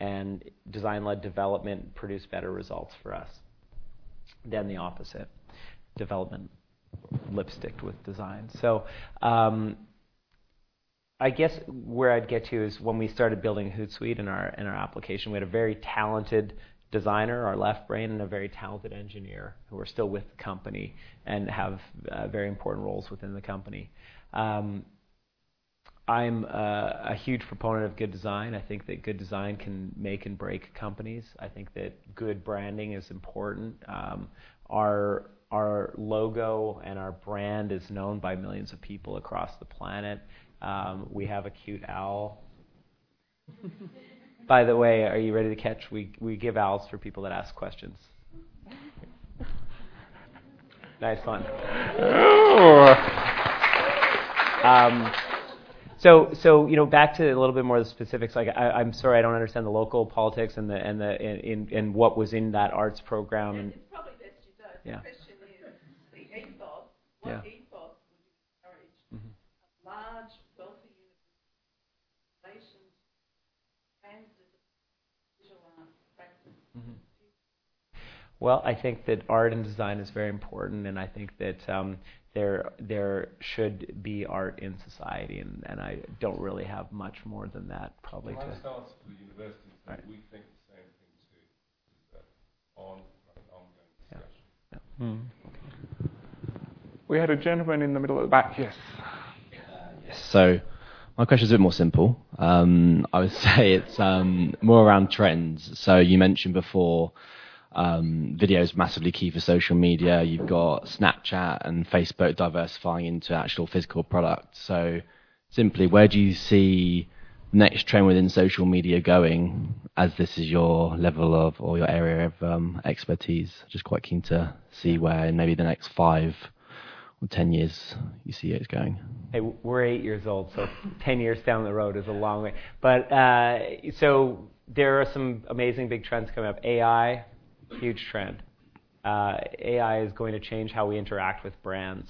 And design-led development produced better results for us than the opposite development lipstick with design. So um, I guess where I'd get to is when we started building Hootsuite in our in our application, we had a very talented designer, our left brain, and a very talented engineer who are still with the company and have uh, very important roles within the company. Um, I'm a, a, huge proponent of good design. I think that good design can make and break companies. I think that good branding is important. Um, our our logo and our brand is known by millions of people across the planet. Um, we have a cute owl. by the way, are you ready to catch? We, we give owls for people that ask questions. nice one. Um, so, so you know, back to a little bit more of the specifics. Like, I, am sorry, I don't understand the local politics and the and the in, in, what was in that arts program. And, it's probably best you don't. Yeah. What yeah. ethos would you encourage mm-hmm. large, wealthy organizations and visual art practice? Mm-hmm. Well, I think that art and design is very important, and I think that um, there there should be art in society, and, and I don't really have much more than that probably. Well, to my stance for the university is right. we think the same thing too. Is that on ongoing discussion. Yeah. Yeah. Mm. We had a gentleman in the middle of the back. Yes. So my question is a bit more simple. Um, I would say it's um, more around trends. So you mentioned before um, videos massively key for social media. You've got Snapchat and Facebook diversifying into actual physical products. So simply, where do you see next trend within social media going as this is your level of or your area of um, expertise? Just quite keen to see where in maybe the next five 10 years you see it's going? Hey, we're eight years old, so 10 years down the road is a long way. But uh, so there are some amazing big trends coming up. AI, huge trend. Uh, AI is going to change how we interact with brands.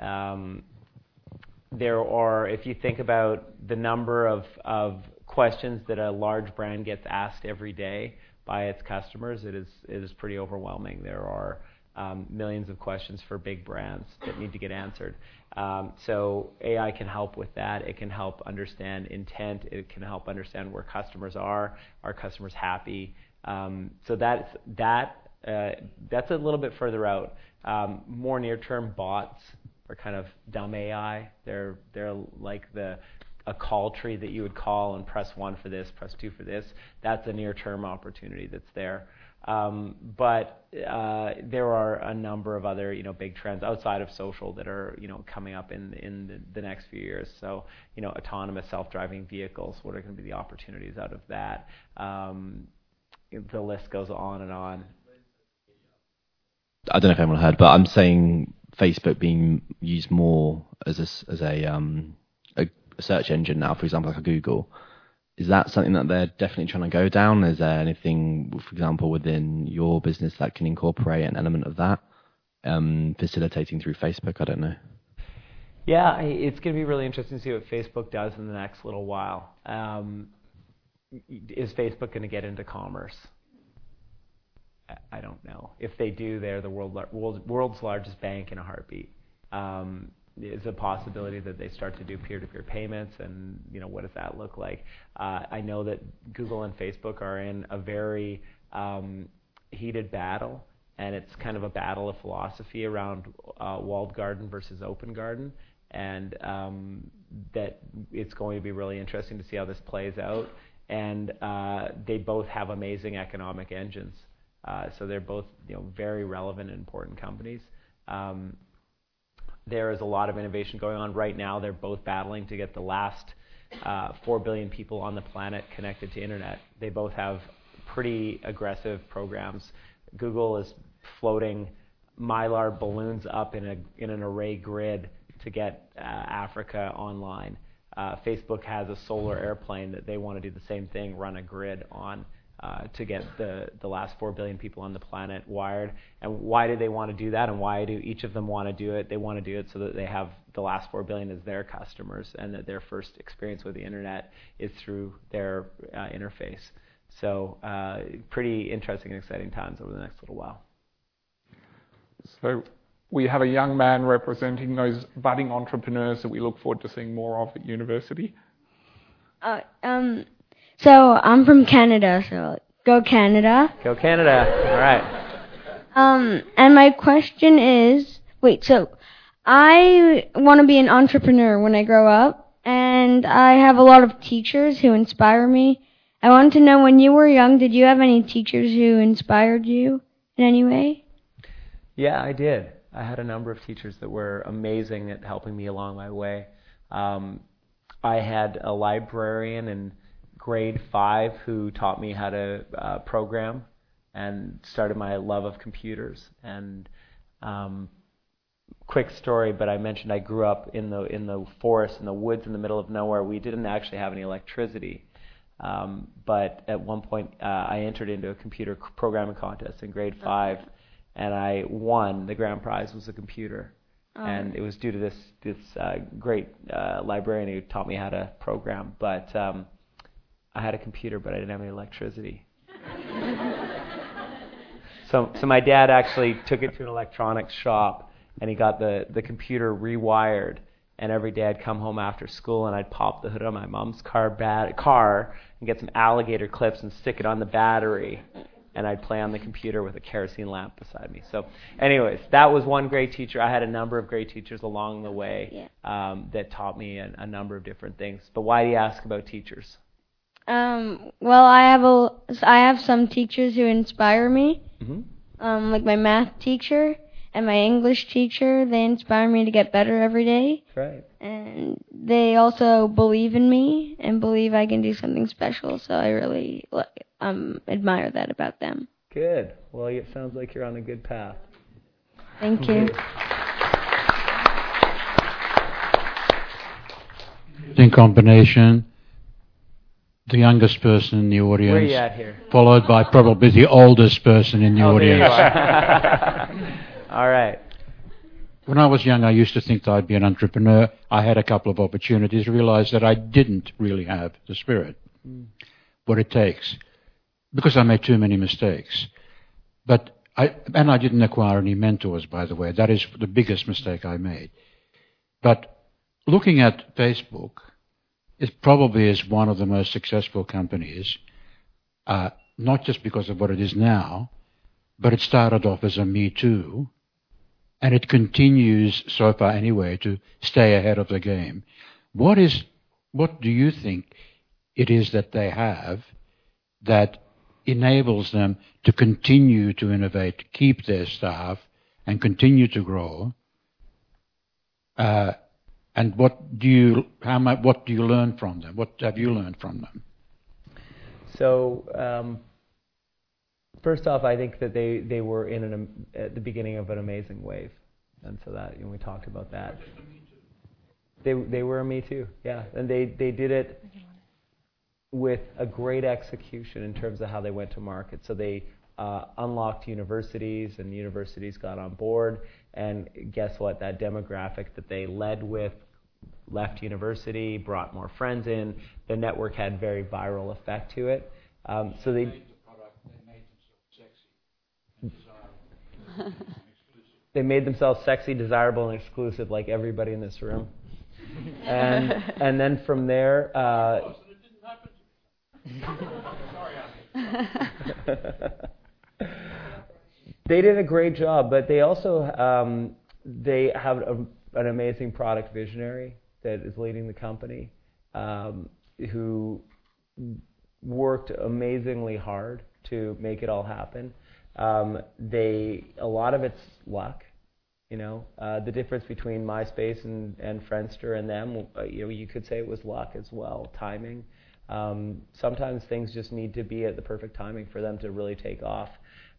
Um, there are, if you think about the number of, of questions that a large brand gets asked every day by its customers, it is, it is pretty overwhelming. There are um, millions of questions for big brands that need to get answered. Um, so AI can help with that. It can help understand intent. It can help understand where customers are. Are customers happy? Um, so that's that. Uh, that's a little bit further out. Um, more near-term bots are kind of dumb AI. They're they're like the a call tree that you would call and press one for this, press two for this. That's a near-term opportunity that's there. Um, but uh, there are a number of other, you know, big trends outside of social that are, you know, coming up in in the, the next few years. So, you know, autonomous self-driving vehicles. What are going to be the opportunities out of that? Um, the list goes on and on. I don't know if anyone heard, but I'm saying Facebook being used more as a, as a, um, a search engine now, for example, like a Google. Is that something that they're definitely trying to go down? Is there anything, for example, within your business that can incorporate an element of that, um, facilitating through Facebook? I don't know. Yeah, it's going to be really interesting to see what Facebook does in the next little while. Um, is Facebook going to get into commerce? I don't know. If they do, they're the world, world, world's largest bank in a heartbeat. Um, is a possibility that they start to do peer-to-peer payments, and you know what does that look like? Uh, I know that Google and Facebook are in a very um, heated battle, and it's kind of a battle of philosophy around uh, walled garden versus open garden, and um, that it's going to be really interesting to see how this plays out. And uh, they both have amazing economic engines. Uh, so they're both you know, very relevant and important companies. Um, there is a lot of innovation going on right now. They're both battling to get the last uh, 4 billion people on the planet connected to internet. They both have pretty aggressive programs. Google is floating mylar balloons up in, a, in an array grid to get uh, Africa online. Uh, Facebook has a solar airplane that they want to do the same thing, run a grid on. Uh, to get the, the last 4 billion people on the planet wired. And why do they want to do that? And why do each of them want to do it? They want to do it so that they have the last 4 billion as their customers and that their first experience with the internet is through their uh, interface. So, uh, pretty interesting and exciting times over the next little while. So, we have a young man representing those budding entrepreneurs that we look forward to seeing more of at university. Uh, um, so I'm from Canada, so go Canada. Go Canada. All right. Um, and my question is, wait, so I want to be an entrepreneur when I grow up, and I have a lot of teachers who inspire me. I wanted to know when you were young, did you have any teachers who inspired you in any way? Yeah, I did. I had a number of teachers that were amazing at helping me along my way. Um, I had a librarian and grade five who taught me how to uh, program and started my love of computers. And um, quick story, but I mentioned I grew up in the in the forest in the woods in the middle of nowhere. We didn't actually have any electricity. Um, but at one point, uh, I entered into a computer programming contest in grade five, okay. and I won. The grand prize was a computer, oh. and it was due to this this uh, great uh, librarian who taught me how to program. But um, I had a computer, but I didn't have any electricity. so, so my dad actually took it to an electronics shop, and he got the, the computer rewired. And every day I'd come home after school, and I'd pop the hood on my mom's car, bat- car and get some alligator clips and stick it on the battery. And I'd play on the computer with a kerosene lamp beside me. So, anyways, that was one great teacher. I had a number of great teachers along the way um, that taught me a, a number of different things. But why do you ask about teachers? Um, well, I have a, I have some teachers who inspire me. Mm-hmm. Um, like my math teacher and my English teacher, they inspire me to get better every day. Right. And they also believe in me and believe I can do something special. So I really um admire that about them. Good. Well, it sounds like you're on a good path. Thank you. In combination the youngest person in the audience. Where are you at here? Followed by probably the oldest person in the oh, audience. All right. When I was young, I used to think that I'd be an entrepreneur. I had a couple of opportunities, realized that I didn't really have the spirit, mm. what it takes, because I made too many mistakes. But I, and I didn't acquire any mentors, by the way. That is the biggest mistake I made. But looking at Facebook, it probably is one of the most successful companies, uh, not just because of what it is now, but it started off as a Me Too, and it continues so far anyway to stay ahead of the game. What is, what do you think it is that they have that enables them to continue to innovate, keep their staff, and continue to grow? Uh, and what do you how much, what do you learn from them? What have you learned from them? So um, first off, I think that they, they were in an, at the beginning of an amazing wave, and so that you know, we talked about that. They they were a Me Too, yeah, and they they did it with a great execution in terms of how they went to market. So they uh, unlocked universities, and universities got on board. And guess what? That demographic that they led with left university, brought more friends in. The network had very viral effect to it. Um, so they. they made themselves sexy, desirable, and exclusive, like everybody in this room. and and then from there, uh, they did a great job, but they also um, they have a, an amazing product visionary that is leading the company, um, who worked amazingly hard to make it all happen. Um, they a lot of it's luck. You know, uh, the difference between MySpace and, and Friendster and them, uh, you know, you could say it was luck as well, timing. Um, sometimes things just need to be at the perfect timing for them to really take off.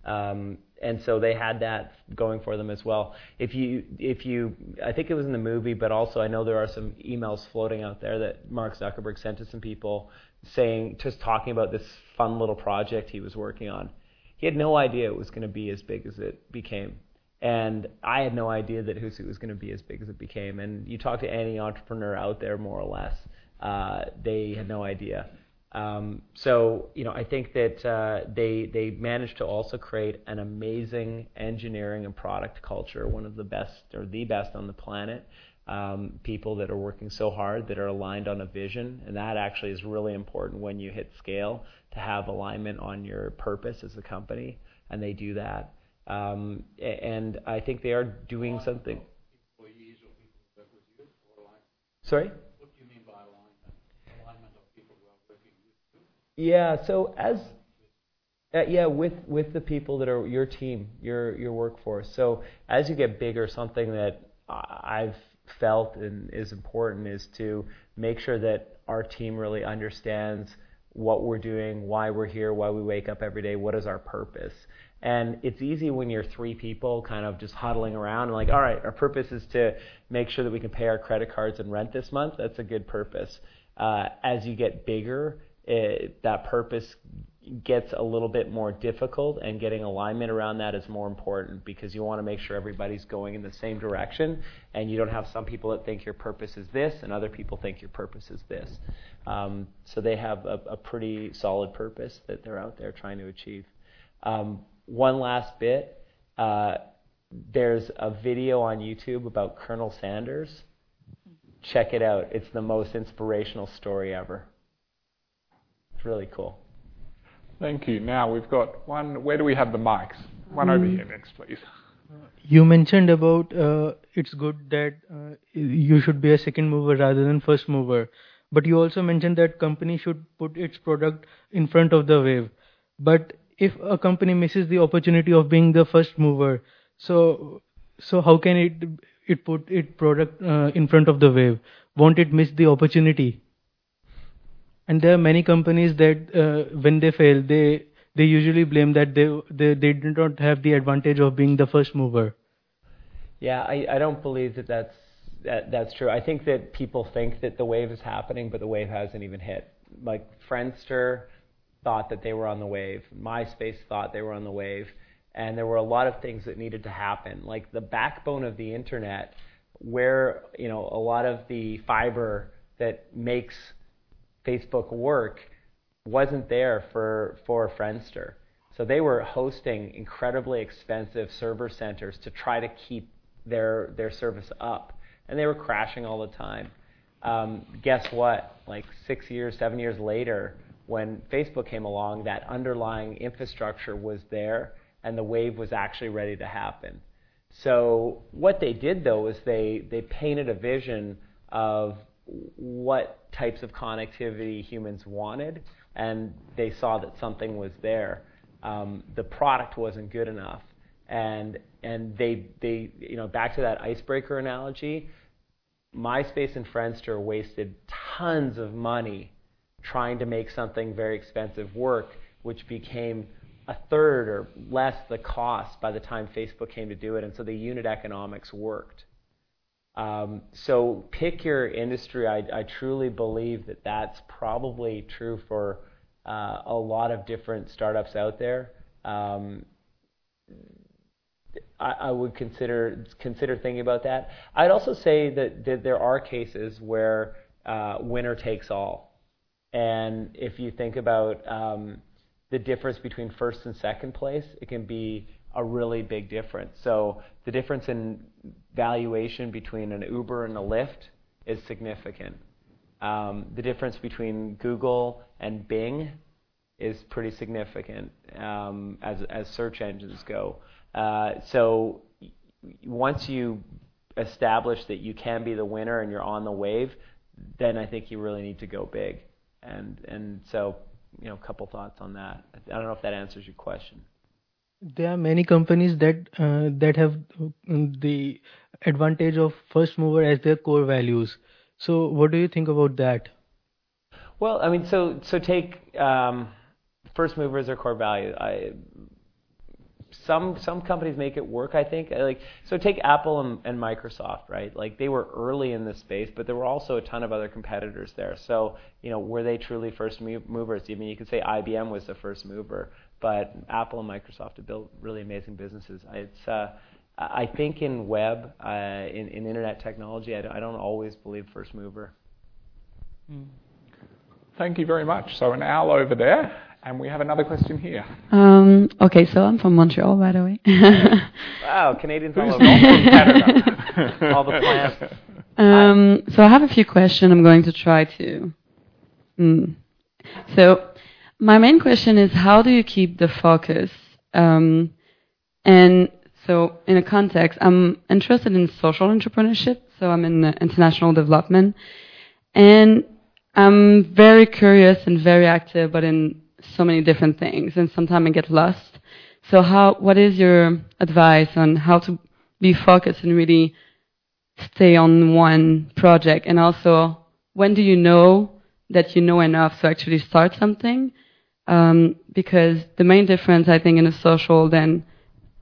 Um, and so they had that going for them as well. If you, if you, I think it was in the movie, but also I know there are some emails floating out there that Mark Zuckerberg sent to some people saying, just talking about this fun little project he was working on. He had no idea it was going to be as big as it became. And I had no idea that Hootsuite was going to be as big as it became. And you talk to any entrepreneur out there, more or less, uh, they had no idea. Um, so you know, I think that uh, they they managed to also create an amazing engineering and product culture, one of the best or the best on the planet. Um, people that are working so hard that are aligned on a vision, and that actually is really important when you hit scale to have alignment on your purpose as a company, and they do that. Um, and I think they are doing something. Sorry. Yeah. So as uh, yeah, with with the people that are your team, your your workforce. So as you get bigger, something that I've felt and is important is to make sure that our team really understands what we're doing, why we're here, why we wake up every day, what is our purpose. And it's easy when you're three people kind of just huddling around and like, all right, our purpose is to make sure that we can pay our credit cards and rent this month. That's a good purpose. Uh, as you get bigger, it, that purpose gets a little bit more difficult, and getting alignment around that is more important because you want to make sure everybody's going in the same direction, and you don't have some people that think your purpose is this, and other people think your purpose is this. Um, so they have a, a, pretty solid purpose that they're out there trying to achieve. Um, one last bit. Uh, there's a video on YouTube about Colonel Sanders. Check it out. It's the most inspirational story ever really cool. Thank you. Now we've got one. Where do we have the mics? One over here next, please. You mentioned about uh, it's good that uh, you should be a second mover rather than first mover, but you also mentioned that company should put its product in front of the wave. But if a company misses the opportunity of being the first mover, so so how can it it put its product uh, in front of the wave? Won't it miss the opportunity? And there are many companies that uh, when they fail, they they usually blame that they they they did not have the advantage of being the first mover. Yeah, I, I don't believe that that's that, that's true. I think that people think that the wave is happening, but the wave hasn't even hit. Like Friendster thought that they were on the wave. MySpace thought they were on the wave, and there were a lot of things that needed to happen. Like the backbone of the internet, where you know a lot of the fiber that makes Facebook work wasn't there for for Friendster. So they were hosting incredibly expensive server centers to try to keep their their service up, and they were crashing all the time. Um, guess what? Like six years, seven years later, when Facebook came along, that underlying infrastructure was there, and the wave was actually ready to happen. So what they did though is they they painted a vision of what types of connectivity humans wanted, and they saw that something was there. Um, the product wasn't good enough, and and they they you know back to that icebreaker analogy. MySpace and Friendster wasted tons of money trying to make something very expensive work, which became a third or less the cost by the time Facebook came to do it, and so the unit economics worked. Um, so pick your industry. I, I, truly believe that that's probably true for uh, a lot of different startups out there. Um, I, I, would consider consider thinking about that. I'd also say that, that there are cases where uh, winner takes all, and if you think about um, the difference between first and second place, it can be a really big difference. So the difference in valuation between an Uber and a Lyft is significant. Um, the difference between Google and Bing is pretty significant um, as, as search engines go. Uh, so once you establish that you can be the winner and you're on the wave, then I think you really need to go big. And and so you know, a couple thoughts on that. I don't know if that answers your question there are many companies that uh, that have um, the advantage of first mover as their core values. So, what do you think about that? Well, I mean, so so take um, first mover as their core value. I, some some companies make it work. I think like so take Apple and, and, Microsoft, right? Like they were early in this space, but there were also a ton of other competitors there. So you know, were they truly first movers? I mean, you could say IBM was the first mover, but Apple and Microsoft have built really amazing businesses. It's uh, I think in web, uh, in, in internet technology, I don't, I don't always believe first mover. Mm. Thank you very much. So an owl over there, and we have another question here. Um, okay, so I'm from Montreal, by the way. wow, Canadians all over. Canada. all the plants. Um, so I have a few questions. I'm going to try to. Mm. So my main question is how do you keep the focus? Um, and so, in a context, I'm interested in social entrepreneurship, so I'm in international development. And I'm very curious and very active, but in so many different things, and sometimes I get lost. So, how? What is your advice on how to be focused and really stay on one project? And also, when do you know that you know enough to actually start something? Um, because the main difference, I think, in a social than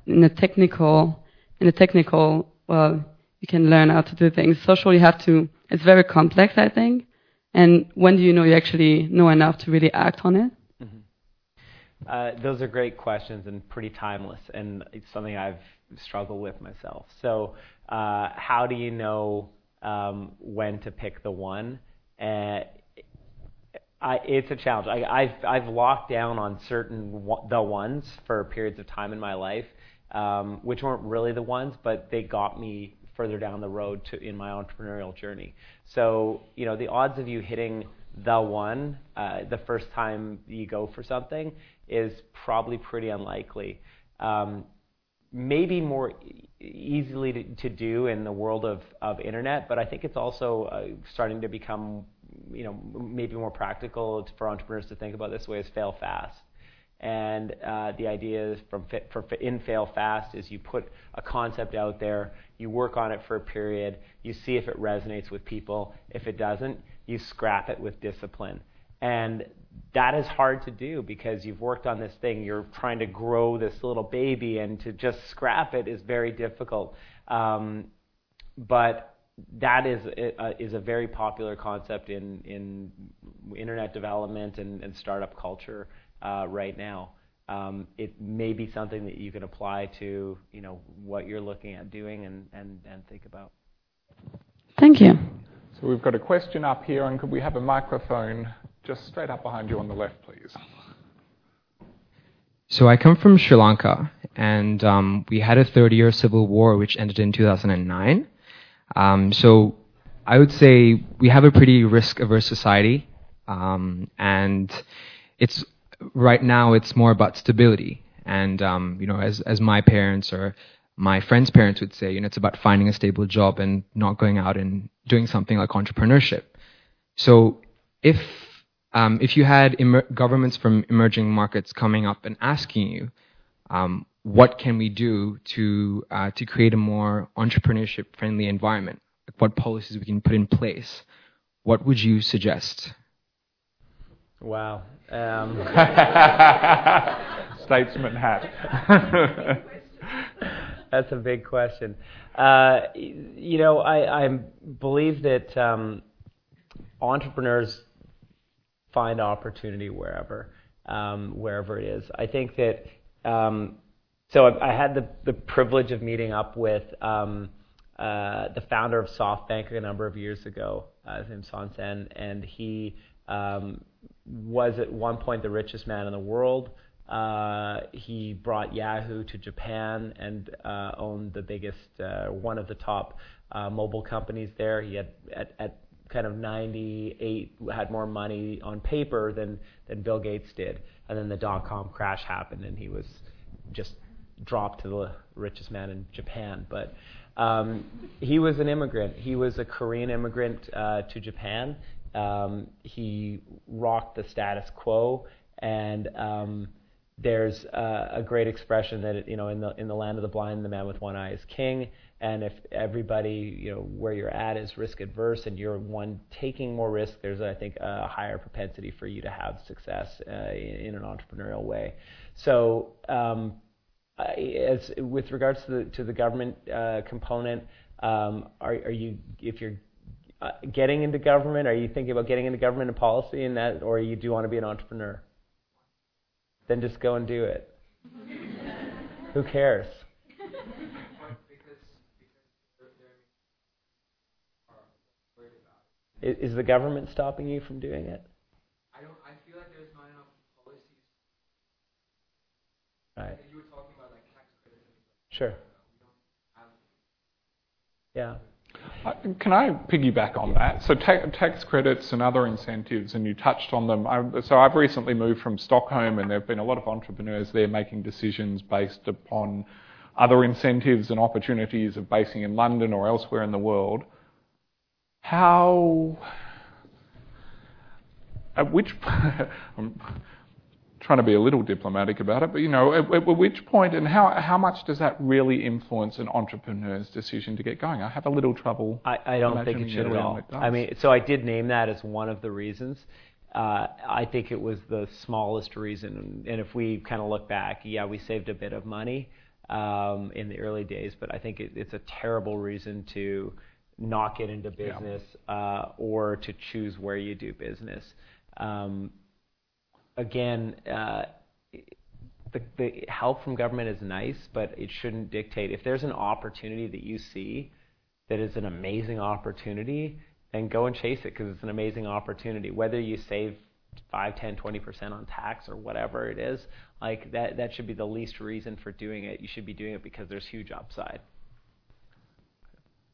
in a technical, in a technical, well, you can learn how to do things. Social, you have to. It's very complex, I think. And when do you know you actually know enough to really act on it? Mm-hmm. Uh, those are great questions and pretty timeless, and it's something I've struggled with myself. So, uh, how do you know um, when to pick the one? Uh, I, it's a challenge. I, have I've locked down on certain the ones for periods of time in my life, um, which weren't really the ones, but they got me further down the road to in my entrepreneurial journey. So you know the odds of you hitting the one uh, the first time you go for something is probably pretty unlikely. Um, maybe more easily to, to, do in the world of, of internet, but I think it's also uh, starting to become you know, maybe more practical for entrepreneurs to think about this way is fail fast. And uh, the idea is from for in fail fast is you put a concept out there, you work on it for a period, you see if it resonates with people. If it doesn't, you scrap it with discipline. And that is hard to do because you've worked on this thing, you're trying to grow this little baby, and to just scrap it is very difficult. Um, but that is uh, is a very popular concept in in internet development and, and startup culture uh, right now. Um, it may be something that you can apply to you know what you're looking at doing and, and, and think about. Thank you. So we've got a question up here, and could we have a microphone just straight up behind you on the left, please? So I come from Sri Lanka, and um, we had a 30-year civil war which ended in 2009. Um, so I would say we have a pretty risk-averse society, um, and it's right now it's more about stability. And um, you know, as as my parents or my friends' parents would say, you know, it's about finding a stable job and not going out and doing something like entrepreneurship. So if um, if you had governments from emerging markets coming up and asking you, um, what can we do to uh, to create a more entrepreneurship friendly environment? What policies we can put in place? What would you suggest? Wow. Um, Statesman hat. That's a big question. Uh, you know, I, I believe that um, entrepreneurs find opportunity wherever, um, wherever it is. I think that. Um, so I, I, had the, the privilege of meeting up with um, uh, the founder of SoftBank a number of years ago, uh, his name's Son Sen, and he um, was at one point the richest man in the world. Uh, he brought Yahoo to Japan and uh, owned the biggest, uh, one of the top uh, mobile companies there. He had at, at kind of 98 had more money on paper than than Bill Gates did. And then the dot com crash happened, and he was just dropped to the richest man in Japan. But um, he was an immigrant. He was a Korean immigrant uh, to Japan. Um, he rocked the status quo, and um, there's uh, a great expression that you know in the in the land of the blind, the man with one eye is king. And if everybody you know where you're at is risk adverse, and you're one taking more risk, there's I think a higher propensity for you to have success uh, in, in, an entrepreneurial way. So um, as with regards to the to the government uh, component, um, are, are you if you're uh, getting into government, are you thinking about getting into government and policy and that, or you do want to be an entrepreneur? Then just go and do it. Who cares? Is the government stopping you from doing it? I don't. I feel like there's not enough policies. Right. You were talking about like tax credits. Sure. Yeah. Uh, can I piggyback on that? So ta- tax credits and other incentives, and you touched on them. I, so I've recently moved from Stockholm, and there have been a lot of entrepreneurs there making decisions based upon other incentives and opportunities of basing in London or elsewhere in the world. How? At which? trying to be a little diplomatic about it, but you know, at, at, which point and how how much does that really influence an entrepreneur's decision to get going? I have a little trouble. I, I don't think it should at all. I mean, so I did name that as one of the reasons. Uh, I think it was the smallest reason, and if we kind of look back, yeah, we saved a bit of money um, in the early days, but I think it, it's a terrible reason to not get into business yeah. uh, or to choose where you do business. Um, again, uh, the, the help from government is nice, but it shouldn't dictate. If there's an opportunity that you see that is an amazing opportunity, then go and chase it because it's an amazing opportunity. Whether you save 5, 10, 20% on tax or whatever it is, like that, that should be the least reason for doing it. You should be doing it because there's huge upside.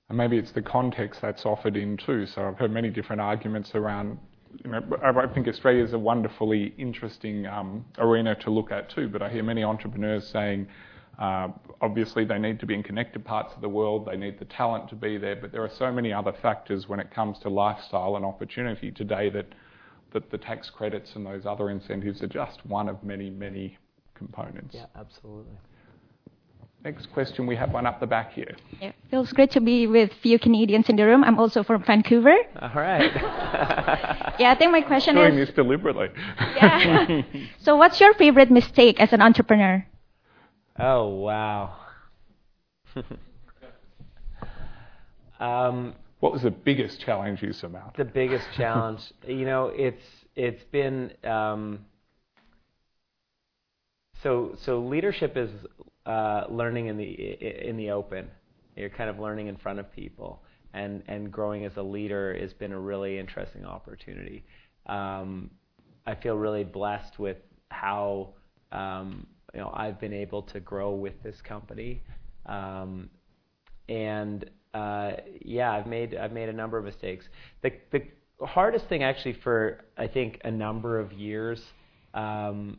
And maybe it's the context that's offered in too. So I've heard many different arguments around you know, I think Australia is a wonderfully interesting um, arena to look at too. But I hear many entrepreneurs saying, uh, obviously they need to be in connected parts of the world, they need the talent to be there, but there are so many other factors when it comes to lifestyle and opportunity today that that the tax credits and those other incentives are just one of many, many components. Yeah, absolutely. Next question, we have one up the back here. Yeah, feels great to be with few Canadians in the room. I'm also from Vancouver. All right. yeah, I think my question Doing is. this deliberately. yeah. so, what's your favorite mistake as an entrepreneur? Oh wow. um, what was the biggest challenge you surmounted? The biggest challenge, you know, it's it's been. Um, so so leadership is uh, learning in the in the open. You're kind of learning in front of people, and and growing as a leader has been a really interesting opportunity. Um, I feel really blessed with how um, you know I've been able to grow with this company, um, and uh, yeah, I've made I've made a number of mistakes. The the hardest thing actually for I think a number of years, um,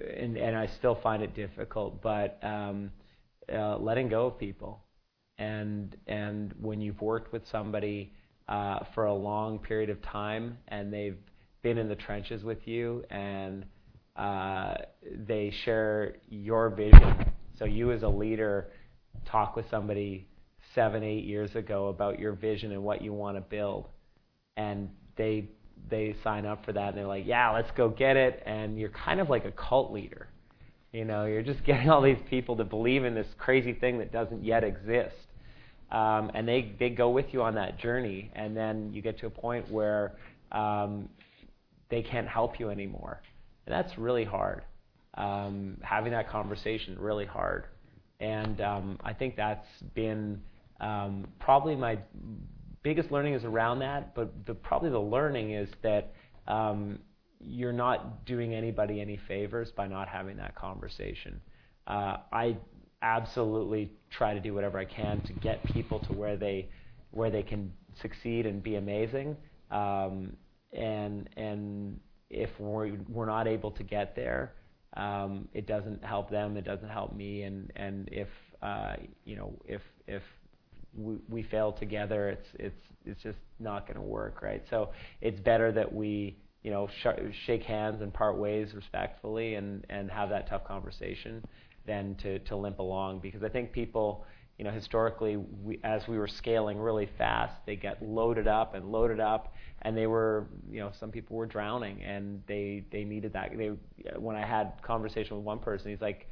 and and I still find it difficult, but um, uh, letting go of people, and and when you've worked with somebody uh, for a long period of time and they've been in the trenches with you and uh, they share your vision. So you as a leader talk with somebody seven, eight years ago about your vision and what you want to build, and they they sign up for that and they're like, yeah, let's go get it, and you're kind of like a cult leader. You know, you're just getting all these people to believe in this crazy thing that doesn't yet exist. Um, and they, they go with you on that journey, and then you get to a point where um, they can't help you anymore. And that's really hard. Um, having that conversation really hard. And um, I think that's been um, probably my biggest learning is around that, but the, probably the learning is that um, you're not doing anybody any favors by not having that conversation. Uh, I absolutely try to do whatever I can to get people to where they where they can succeed and be amazing. Um, and and if we're we're not able to get there, um, it doesn't help them. It doesn't help me. And and if uh, you know if if we, we fail together, it's it's it's just not going to work, right? So it's better that we you know sh- shake hands and part ways respectfully and and have that tough conversation than to, to limp along because I think people, you know, historically, we, as we were scaling really fast, they get loaded up and loaded up, and they were, you know, some people were drowning, and they they needed that. They when I had conversation with one person, he's like,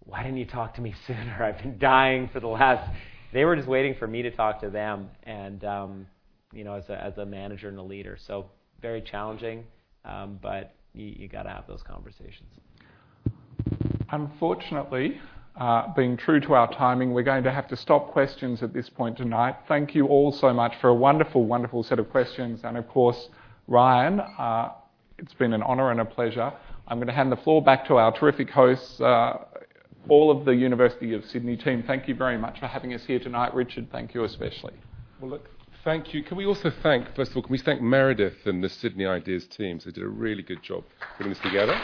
"Why didn't you talk to me sooner? I've been dying for the last." They were just waiting for me to talk to them, and um, you know, as a as a manager and a leader, so very challenging, um, but you, you got to have those conversations. Unfortunately, uh, being true to our timing, we're going to have to stop questions at this point tonight. Thank you all so much for a wonderful, wonderful set of questions. And of course, Ryan, uh, it's been an honour and a pleasure. I'm going to hand the floor back to our terrific hosts, uh, all of the University of Sydney team. Thank you very much for having us here tonight. Richard, thank you especially. Well, look, thank you. Can we also thank, first of all, can we thank Meredith and the Sydney Ideas teams? They did a really good job putting this together.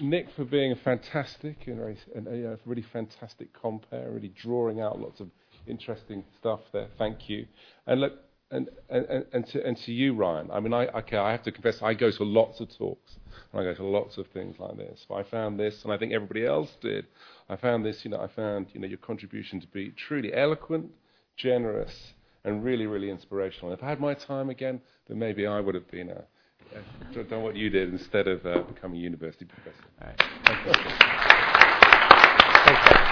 Nick for being a fantastic and, very, and really fantastic compere, really drawing out lots of interesting stuff there. Thank you. And look, and, and, and, to, and to you, Ryan. I mean, I, okay, I have to confess, I go to lots of talks, and I go to lots of things like this. But I found this, and I think everybody else did. I found this, you know, I found, you know, your contribution to be truly eloquent, generous, and really, really inspirational. And If I had my time again, then maybe I would have been a uh, done what you did instead of uh, becoming a university professor. All right. Thank you. Thanks,